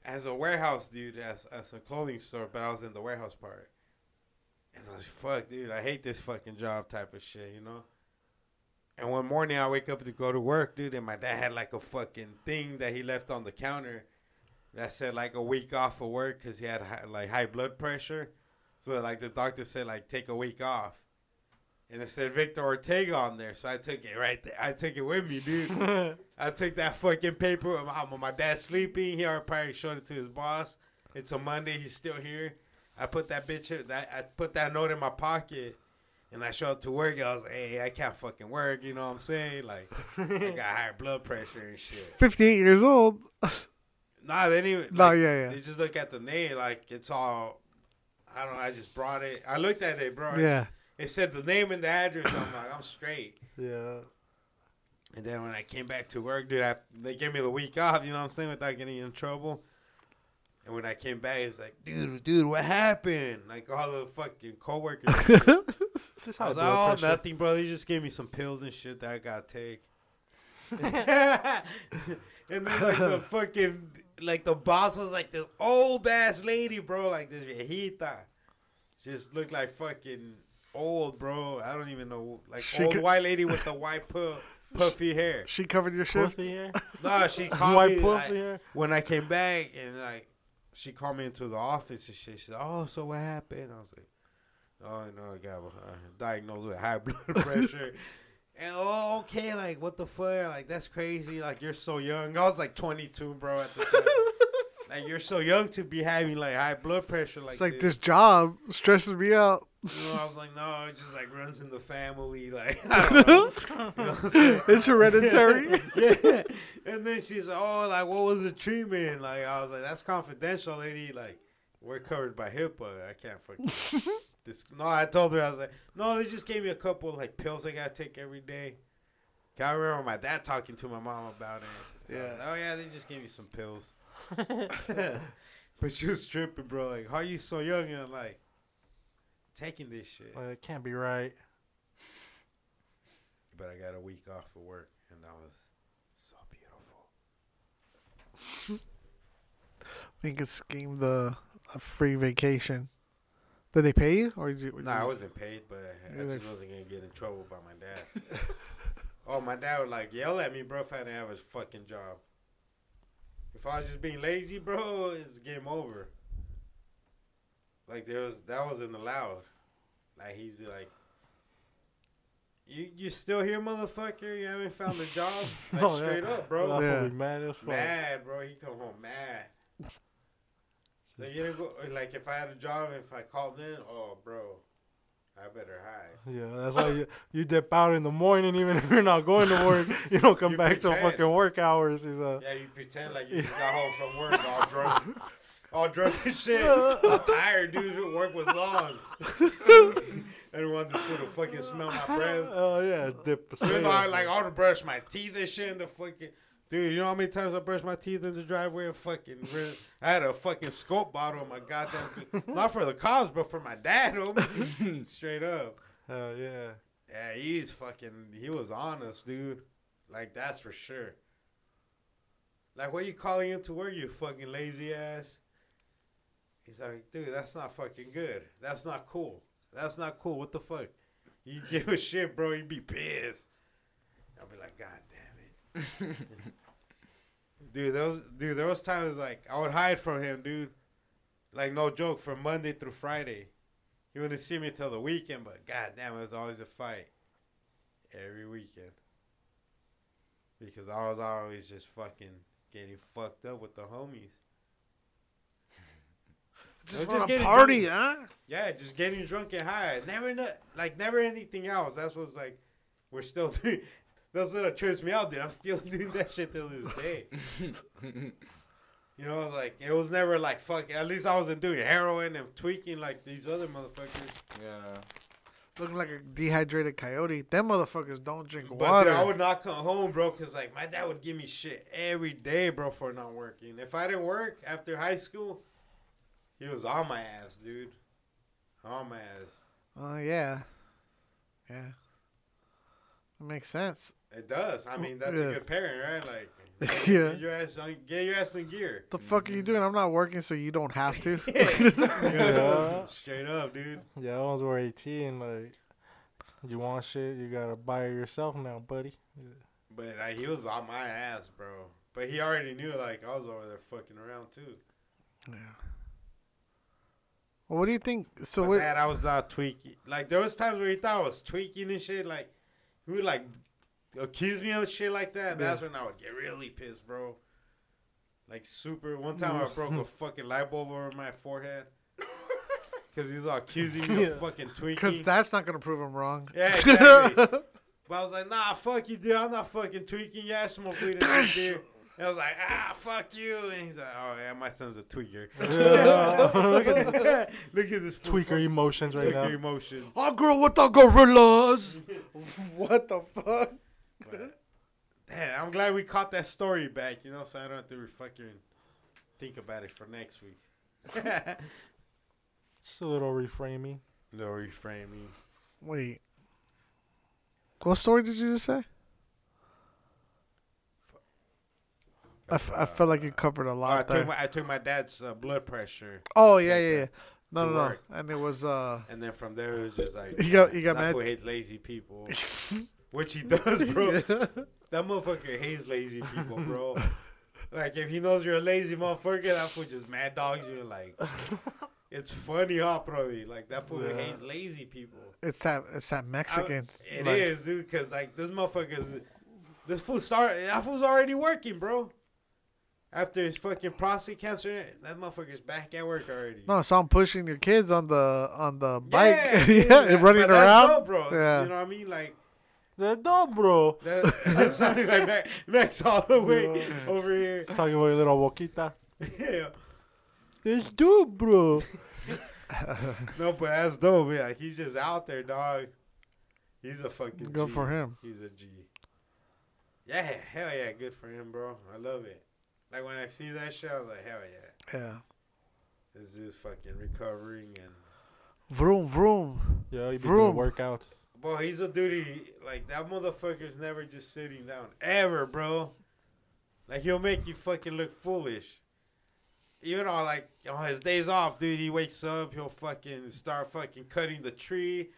as a warehouse dude, as, as a clothing store, but I was in the warehouse part. And I was fuck, dude, I hate this fucking job type of shit, you know. And one morning I wake up to go to work, dude, and my dad had like a fucking thing that he left on the counter that said like a week off of work because he had high, like high blood pressure. So like the doctor said like take a week off. And it said Victor Ortega on there, so I took it right there. I took it with me, dude. <laughs> I took that fucking paper. My, my dad's sleeping. He already probably showed it to his boss. It's a Monday. He's still here. I put that bitch. in- That I put that note in my pocket, and I showed up to work. I was like, "Hey, I can't fucking work." You know what I'm saying? Like, I <laughs> got high blood pressure and shit. 58 years old. <laughs> Nah, they didn't even. No, like, yeah, yeah. They just look at the name. Like it's all. I don't know. I just brought it. I looked at it, bro. Yeah. It said the name and the address. I'm like, I'm straight. yeah. And then when I came back to work, dude, I, they gave me the week off, you know what I'm saying, without getting in trouble. And when I came back, it's like, dude, dude, what happened? Like all the fucking coworkers. <laughs> Just I was like, oh, pressure. nothing, bro. They just gave me some pills and shit that I gotta take. <laughs> <laughs> and then like the fucking like the boss was like this old ass lady, bro, like this viejita. Just looked like fucking old, bro. I don't even know, like She old could- white lady with the white pu- <laughs> puffy hair. She covered your shit. Pussy here. <laughs> No, she called White me pussy like, here. when I came back and like she called me into the office and shit. She said, "Oh, so what happened?" I was like, "Oh, no, I got uh, diagnosed with high <laughs> blood pressure." And oh, okay, like what the fuck? Like that's crazy. Like you're so young. I was like 22, bro, at the time. <laughs> like you're so young to be having like high blood pressure. Like it's like this. this job stresses me out. You know, I was like, no, it just like runs in the family. <laughs> Like I don't know. You know what I'm saying? It's hereditary. <laughs> yeah. And then she's like, oh, like, what was the treatment? Like, I was like, that's confidential, lady. Like, we're covered by HIPAA. I can't fucking. This. No, I told her, I was like, no, they just gave me a couple, like, pills I got to take every day. 'Cause I remember my dad talking to my mom about it. Yeah. like, oh, yeah, they just gave me some pills. <laughs> <laughs> but she was tripping, bro. Like, how are you so young? And like, taking this shit. Well, it can't be right. But I got a week off of work, and that was so beautiful. <laughs> we could scheme the a free vacation. Did they pay you, or did you? No, I wasn't paid, but I, I Yeah, just wasn't gonna get in trouble by my dad. <laughs> oh, my dad would like yell at me, bro, if I didn't have a fucking job. If I was just being lazy, bro, it's game over. Like there was that wasn't allowed. Like he'd be like, "You you still here, motherfucker? You haven't found a job?" <laughs> Like Oh, yeah. straight up, Bro, bro. Yeah. be mad as fuck. Mad, bro. He come home mad. So you didn't go like if I had a job, if I called in, oh, bro, I better hide. Yeah, that's why you, you dip out in the morning, even <laughs> if you're not going to work. <laughs> You don't come You back till pretend. fucking work hours. He's uh, Yeah, you pretend like you <laughs> just got home from work all drunk. All drunk and shit. I'm tired, dude. Work was long. Everyone just put a fucking smell my breath. oh yeah, dip. Even though I like all to brush my teeth and shit in the fucking dude, you know how many times I brushed my teeth in the driveway and fucking I had a fucking scope bottle in my goddamn <laughs> not for the cops, but for my dad. <laughs> Straight up. Hell yeah. Yeah, he's fucking he was honest, dude. Like that's for sure. Like, what you calling into work, you fucking lazy ass? He's like, dude, that's not fucking good. That's not cool. That's not cool. What the fuck? You <laughs> give a shit, bro. You'd be pissed. I'll be like, God. <laughs> dude, those dude, there was times like I would hide from him, dude. Like no joke, from Monday through Friday. He wouldn't see me till the weekend, but god damn, it was always a fight. Every weekend. Because I was always just fucking getting fucked up with the homies. <laughs> Just just getting party, drunk. huh? Yeah, just getting drunk and high. Never, no, like never anything else. That's what's like. We're still <laughs> doing. That's what it trips me out, dude. I'm still <laughs> doing that shit till this day. <laughs> You know, like it was never like fuck. At least I wasn't doing heroin and tweaking like these other motherfuckers. yeah. Looking like a dehydrated coyote. Them motherfuckers don't drink But water. dude, I would not come home, bro, because like my dad would give me shit every day, bro, for not working. If I didn't work after high school, he was on my ass, dude. On my ass. Oh yeah, yeah. That makes sense. It does. I mean, that's Yeah. a good parent, right? Like, <laughs> Yeah. get your ass on, get your ass in gear. The fuck are you mm-hmm. doing? I'm not working, so you don't have to. <laughs> <laughs> Yeah. Straight up, dude. Yeah, once we're 18, like, you want shit, you gotta buy it yourself now, buddy. But like, he was on my ass, bro. But he already knew like I was over there fucking around too. yeah. Well, what do you think? So but what? that I was not tweaking. Like there was times where he thought I was tweaking and shit. Like he would like accuse me of shit like that. That's when I would get really pissed, bro. Like super. One time I mm. broke a <laughs> fucking light bulb over my forehead <laughs> because he's all accusing me Yeah. of fucking tweaking. Because that's not gonna prove him wrong. Yeah, <laughs> exactly. But I was like, nah, fuck you, dude. I'm not fucking tweaking. Yeah, I smoke weed and drink beer. And I was like, ah, fuck you. And he's like, oh, yeah, my son's a tweaker. <laughs> Look at this. <laughs> Look at this Tweaker fucking emotions right tweaker now. emotions. I'll grow with the gorillas. <laughs> what the fuck? But, damn, I'm glad we caught that story back, you know, so I don't have to fucking think about it for next week. Just a little reframing. Little reframing. Wait. What story did you just say? I, f- I felt like you covered a Oh, I, lot there. took my, I took my dad's uh, blood pressure, oh yeah, yeah, yeah. No, no, no. work. And it was uh. and then from there it was just like, <laughs> You got- you got mad- hates lazy people, <laughs> which he does, bro. That motherfucker hates lazy people, bro. <laughs> like if he knows you're a lazy motherfucker, that fool just mad dogs you. Like it's funny, huh, probably. Like that fool Yeah. hates lazy people. It's that it's that Mexican. It is, like- dude, because like this motherfucker's this fool start that fool's already working, bro. After his fucking prostate cancer, that motherfucker's back at work already. No, so I'm pushing your kids on the on the bike. Yeah, <laughs> Yeah, dude, that- running but that's around. dope, bro. Yeah. You know what I mean? Like The dog, bro. that, that sounded like Max, Max all the way Yeah. over here. Talking about your little boquita. <laughs> yeah. It's dope, bro. <laughs> No, but that's dope. Yeah, he's just out there, dog. He's a fucking Good G. for him. He's a G. Yeah, hell yeah, good for him, bro. I love it. Like when I see that shit, I was like, hell yeah. Yeah. This is fucking recovering and Vroom vroom. Yeah, you be Vroom. doing workouts. bro, he's a dude. Like that motherfucker's never just sitting down ever, bro. Like he'll make you fucking look foolish. Even on like on his days off, dude, he wakes up, he'll fucking start fucking cutting the tree.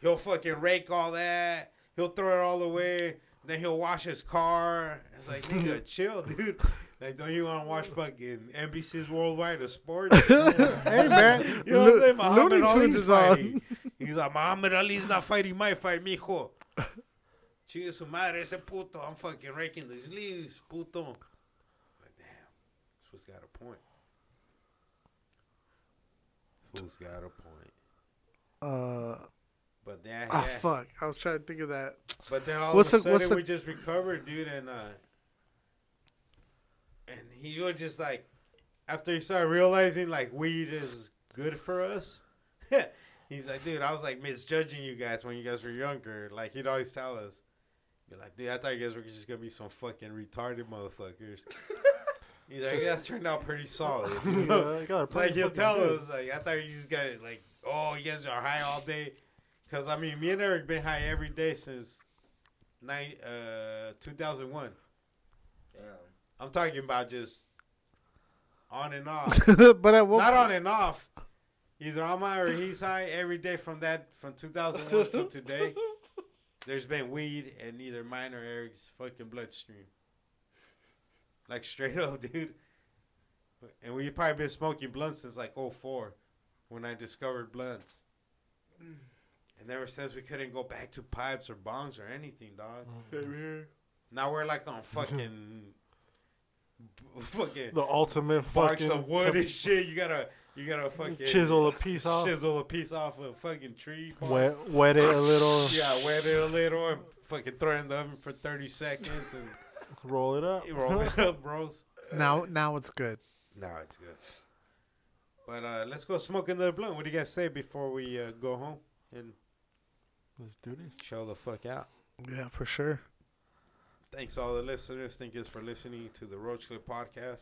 He'll fucking rake all that. He'll throw it all away. Then he'll wash his car. It's like, nigga, <laughs> chill, dude. Like, don't you want to watch fucking NBC's Worldwide of Sports? <laughs> hey man, You know what I'm saying? Muhammad Ali's fighting. He's like, Muhammad Ali's not fighting my fight, mijo. Chingue su madre, ese puto. I'm fucking raking these leaves, puto. Like, damn. This fool's got a point. Fool's got a point. Uh, But then, ah, yeah. fuck. I was trying to think of that. But then all What's of a sudden the- we just recovered, dude, and uh, and he was just like, after he started realizing like weed is good for us, <laughs> he's like, dude, I was like misjudging you guys when you guys were younger. Like he'd always tell us, be like, dude, I thought you guys were just gonna be some fucking retarded motherfuckers. <laughs> He's like, you guys turned out pretty solid. you <laughs> know? Yeah, you Like he'll tell good. us, like I thought you just got like, oh, you guys are high all day, cause I mean, me and Eric been high every day since nine uh 2001. Damn. I'm talking about just on and off. <laughs> but at what Not on and off. Either I'm high or he's high every day from that from 2001 to <laughs> today. There's been weed in either mine or Eric's fucking bloodstream. Like straight up, <laughs> dude. And we probably been smoking blunts since like 04 when I discovered blunts. And ever since we couldn't go back to pipes or bongs or anything, dog. Now we're like on fucking <laughs> fucking The ultimate barks fucking of wood and shit. You gotta you gotta fucking chisel a piece off, chisel a piece off of a fucking tree. bark. wet, wet it a <laughs> little, Yeah, wet it a little and fucking throw it in the oven for thirty seconds and roll it up. roll it up, <laughs> bros. now now it's good. Now it's good. But uh, let's go smoke another blunt. What do you guys say before we uh, go home and Let's do this. chill the fuck out? Yeah, for sure. Thanks all the listeners. Thank you for listening to the Roach Clip podcast.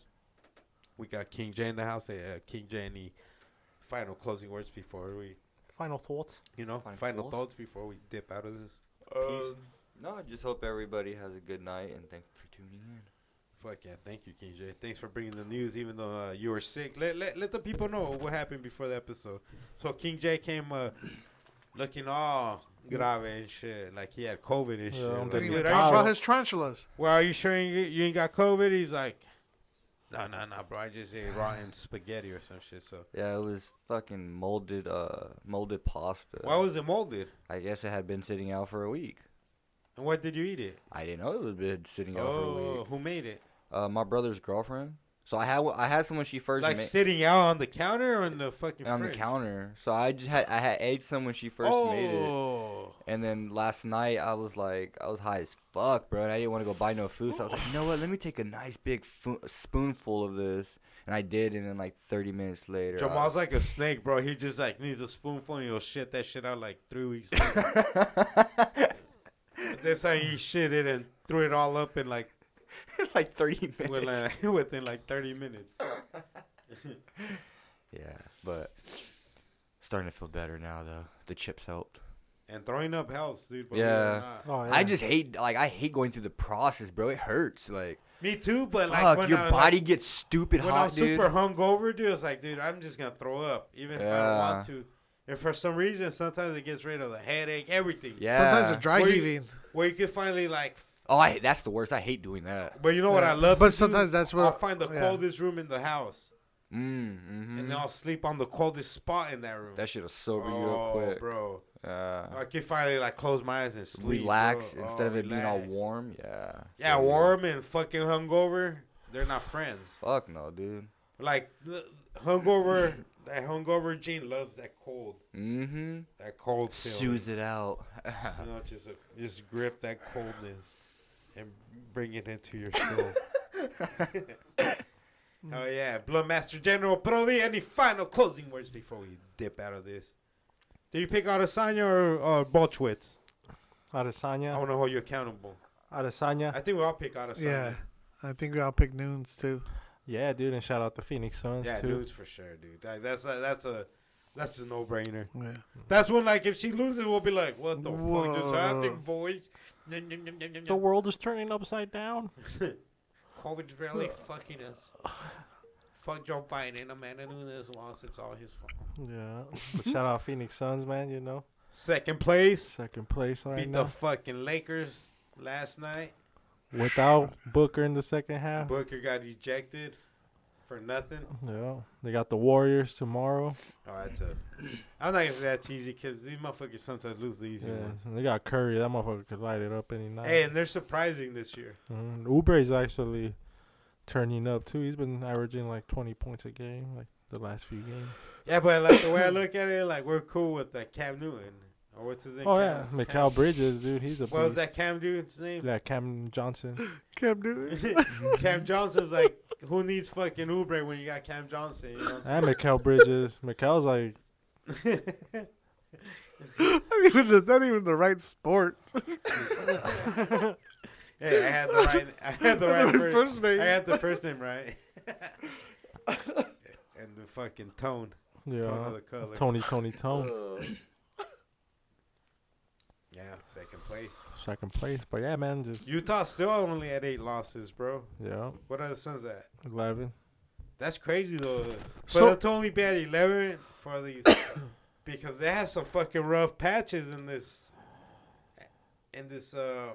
We got King J in the house. Uh, King J, any final closing words before we, Final thoughts. you know, Final final thoughts? thoughts before we dip out of this? Um, no, I just hope everybody has a good night and thanks for tuning in. Fuck yeah, thank you, King J. Thanks for bringing the news, even though uh, you were sick. Let, let let the people know what happened before the episode. So King J came uh, looking all grave and shit, like he had COVID and shit. I'm Like, thinking are you saw sure? his tarantulas. Well, are you sure you, you ain't got COVID? He's like, no, no, no, bro. I just ate rotten <sighs> spaghetti or some shit. So Yeah, it was fucking molded, uh, molded pasta. why was it molded? I guess it had been sitting out for a week. And what did you eat it? I didn't know it was been sitting out for a Oh, week. who made it? Uh, my brother's girlfriend. So I had I had some when she first Like ma- sitting out on the counter or on the fucking on the counter. So I just had I had ate some when she first made it. Oh, And then last night I was like, I was high as fuck, bro, and I didn't want to go buy no food. So I was like, you know what? Let me take a nice big fu- spoonful of this, and I did. And then like 30 minutes later, I Jamal's like a snake, bro. He just like needs a spoonful and he'll shit that shit out like three weeks. <laughs> later. This how he shit it and threw it all up in like <laughs> like 30 minutes. within, <laughs> like, within like thirty minutes. <laughs> yeah, but starting to feel better now though. The chips helped. And throwing up helps, dude. believe it or Yeah. Oh, yeah. I just hate like I hate going through the process, bro. It hurts. Like, Me too, but like fuck, when your I, body like, gets stupid when I'm hot, dude. super hungover, dude, it's like, dude, I'm just gonna throw up, even if I don't want to. And for some reason, sometimes it gets rid of the headache, everything. yeah. Sometimes it's dry Where you- heaving. Where you can finally like, Oh, I that's the worst. I hate doing that. but you know what I love. But to do? sometimes that's what I'll what find the yeah. coldest room in the house, Mm, hmm and then I'll sleep on the coldest spot in that room. That shit'll sober you oh, up quick. bro. Yeah. I can finally like close my eyes and sleep. relax bro. instead Oh, of it being all warm. Yeah. Yeah, There you go. warm and fucking hungover. They're not friends. Fuck no, dude. Like hungover, <laughs> that hungover gene loves that cold, Mm-hmm. that cold feeling. Sues it out. <laughs> You know, just a, just grip that coldness and bring it into your soul. <laughs> oh yeah, Bloodmaster General Brody. Any final closing words before we dip out of this? Did you pick Adesanya or, or Blachowicz? I Adesanya. want to hold you accountable. Adesanya. I think we all pick Adesanya. Yeah, I think I'll pick Nunes too. Yeah, dude, and shout out the Phoenix Suns yeah, too. nudes for sure, dude. That, that's a, that's a that's a no brainer. Yeah. That's when like if she loses, we'll be like, what the fuck Whoa. just happened, boys? The world is turning upside down. <laughs> COVID's really fucking us. Fuck Joe Biden. Amanda Nunes lost. It's all his fault. Yeah. Shout out Phoenix Suns, man. You know, Second place. second place right Beat now. the fucking Lakers last night. Without Booker in the second half. Booker got ejected for nothing. Yeah. They got the Warriors tomorrow. Oh, that's a. I'm not gonna say that's easy because these motherfuckers sometimes lose the easy Yeah. ones. They got Curry. That motherfucker could light it up any night. Hey, and they're surprising this year. Mm, Oubre's actually turning up too. He's been averaging like 20 points a game, like the last few games. Yeah, but like the way I look at it, like we're cool with that Cam Newton or what's his name? Oh Cam, yeah, Mikal Bridges, dude. He's a What was that Cam Newton's name? Yeah, Cam Johnson. <laughs> Cam Newton. <laughs> Cam Johnson's like, who needs fucking Oubre when you got Cam Johnson? You know what and Mikal Bridges. <laughs> Mikal's like, I'm saying? not even the, not even the right sport. hey, I had the right. I had the right first, first name. I had the first name right. and the fucking tone, tone of yeah, the color. Tony, Tony, Tone. Oh. Yeah, second place. second place. But yeah, man, just Utah still only at eight losses, bro. yeah, What are the Suns at? eleven. That's crazy though. For So- to only be at eleven for these, <coughs> because they have some fucking rough patches in this, in this uh,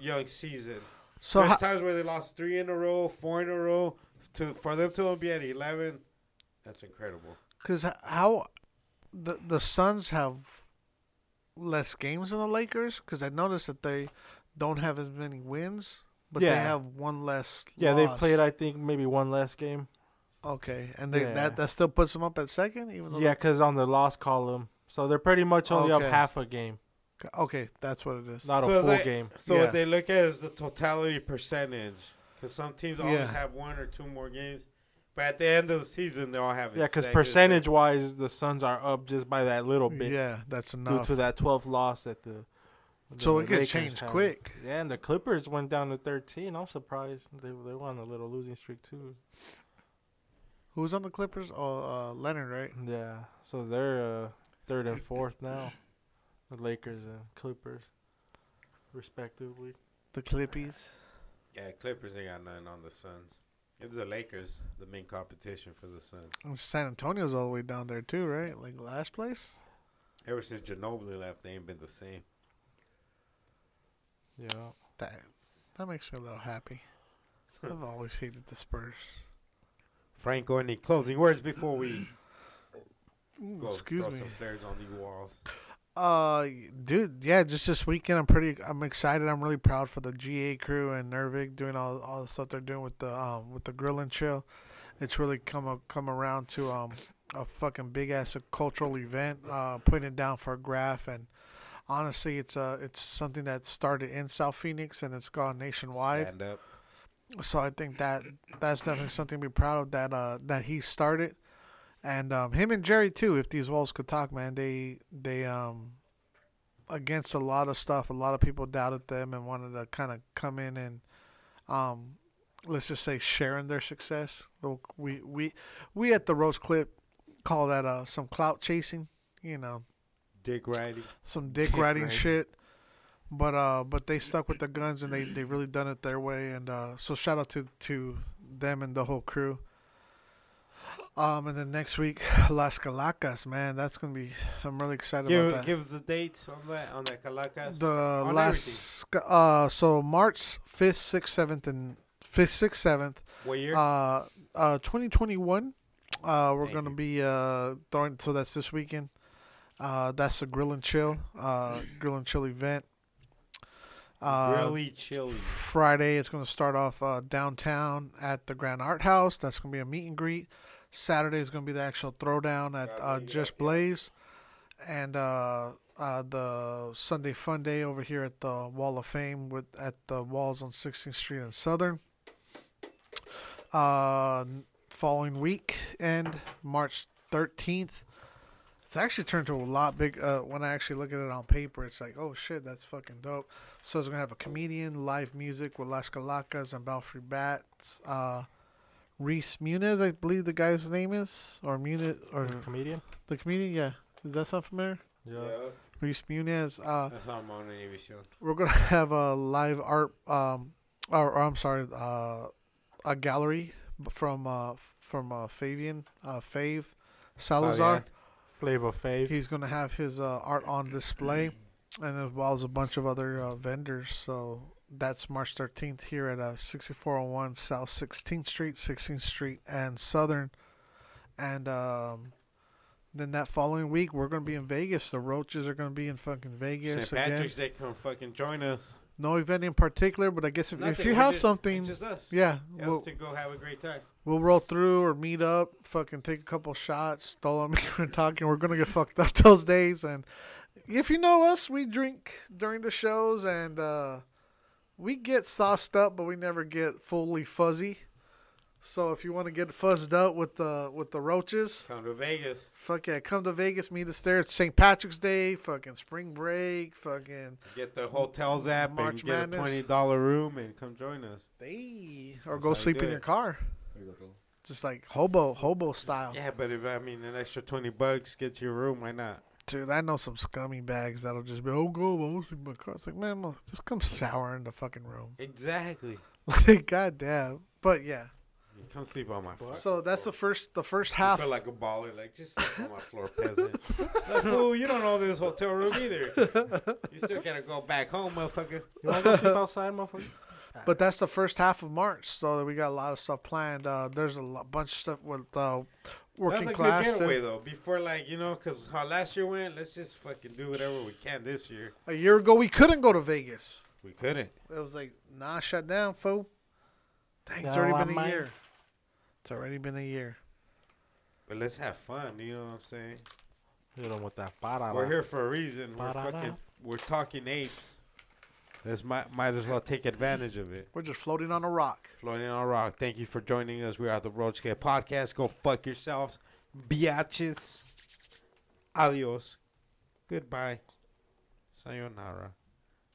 young season. So There's how, times where they lost three in a row, four in a row. To for them to only be at eleven, that's incredible. Cause how the the Suns have less games than the Lakers? Cause I noticed that they don't have as many wins, but they have one less. Yeah, they played. I think maybe one less game. Okay, and they Yeah. that that still puts them up at second, even though. Yeah, because on the loss column, so they're pretty much only Okay. up half a game, okay, that's what it is. not So a full they- game. So Yeah. what they look at is the totality percentage, because some teams always Yeah. have one or two more games, but at the end of the season they all have. Yeah, because exactly the percentage wise, the Suns are up just by that little bit Yeah, that's enough. due to that 12th loss at the. so the it gets Lakers changed had. quick. Yeah, and the Clippers went down to 13. I'm surprised they they won a little losing streak too. Who's on the Clippers? Oh, uh, Leonard, right? Yeah, so they're uh, third and fourth now, the Lakers and Clippers, respectively. The Clippies. Yeah, Clippers ain't got nothing on the Suns. It's the Lakers, the main competition for the Suns. And San Antonio's all the way down there too, right? Like last place. Ever since Ginobili left, they ain't been the same. Yeah. That that makes me a little happy. <laughs> I've always hated the Spurs. Franco, any closing words before we Ooh, go excuse throw me. some flares on these walls? Uh, dude, yeah, just this weekend, I'm pretty, I'm excited. I'm really proud for the GA crew and Nervig doing all all the stuff they're doing with the um with the grill and chill. It's really come a, come around to um a fucking big ass cultural event. Uh, putting it down for a graph and honestly, it's uh it's something that started in South Phoenix and it's gone nationwide. Stand up. So I think that that's definitely something to be proud of that uh that he started, and um him and Jerry too. If these walls could talk, man, they they um against a lot of stuff. A lot of people doubted them and wanted to kind of come in and um let's just say sharing their success. We we we at the Roach Clip call that uh some clout chasing. You know, Dick riding. some dick, Dick riding riding. shit. But uh, but they stuck with the guns and they they really done it their way. And uh, so shout out to to them and the whole crew. Um, and then next week, <sighs> Las Calacas, man, that's gonna be. I'm really excited Give, about that. give us the date on that on that Calacas. the on last uh, so March fifth, sixth, seventh, and fifth, sixth, seventh. what year? Uh, uh, 2021. Uh, we're Thank gonna you. be uh throwing. So that's this weekend. Uh, that's the grill and chill. Uh, grill and chill event. Uh, really chilly. Friday it's gonna start off uh, downtown at the Grand Art House. That's gonna be a meet and greet. Saturday is gonna be the actual throwdown at uh, Just. Blaze, and uh, uh, the Sunday Fun Day over here at the Wall of Fame with at the walls on 16th Street and Southern. Uh, following week and March 13th. It's actually turned to a lot big. Uh, when I actually look at it on paper, it's like, oh shit, that's fucking dope. So it's gonna have a comedian, live music with Las Calacas and Belfry Bats. Uh, Reese Muniz, I believe the guy's name is, or Muniz, or comedian. the comedian. Yeah, does that sound familiar? Yeah. Reese Muniz. Uh, That's on Univision. we're gonna <laughs> have a live art, um, or, or I'm sorry, uh, a gallery from uh from uh Fabian, uh Fave Salazar. Fabian. Flavor Fave. He's gonna have his uh, art on display, and as well as a bunch of other uh, vendors. So that's March 13th here at uh, 6401 South 16th Street, 16th Street, and Southern. And um, then that following week, we're gonna be in Vegas. The Roaches are gonna be in fucking Vegas St. again. Patrick's Day, come fucking join us. No event in particular, but I guess if, if you have just- something, just us. yeah, we'll, to go have a great time. we'll roll through or meet up, fucking take a couple shots, stall on <laughs> me we're talking. We're gonna get fucked up <laughs> those days, and if you know us, we drink during the shows, and uh, we get sauced up, but we never get fully fuzzy. So if you want to get fuzzed up with the with the roaches, Come to Vegas. fuck yeah, come to Vegas, meet us there. It's St. Patrick's Day, fucking spring break, fucking Get the hotels app March and get Madness. a twenty dollar room and come join us. hey, or That's go sleep in it. your car, just like hobo hobo style. Yeah, but if I mean an extra twenty bucks, get your room. Why not? Dude, I know some scummy bags that'll just be, oh, go, I want to sleep in my car. It's like, man, well, just come shower in the fucking room. Exactly. <laughs> Like, goddamn. But yeah, You come sleep on my floor. so that's the first, the first You half. feel like a baller, like just sleep on my floor, peasant. <laughs> Like, fool, you don't know this hotel room either. You still gotta go back home, motherfucker. You want to go sleep outside, motherfucker? <laughs> But that's the first half of March, so we got a lot of stuff planned. Uh, there's a lo- bunch of stuff with uh, working That's a class. good getaway eh? though. Before like you know, cause how last year went, let's just fucking do whatever we can this year. A year ago, we couldn't go to Vegas. We couldn't. It was like, nah, shut down, fool. Dang, it's No, already I been a might. year. It's already been a year. But let's have fun. You know what I'm saying? Hit him with that parada. We're here for a reason. We're Ba-da-da. fucking. We're talking apes. Let's might might as well take advantage of it. We're just floating on a rock. Floating on a rock. Thank you for joining us. We are the Roach Clip Podcast. Go fuck yourselves, biatches. Adios. Goodbye. Sayonara.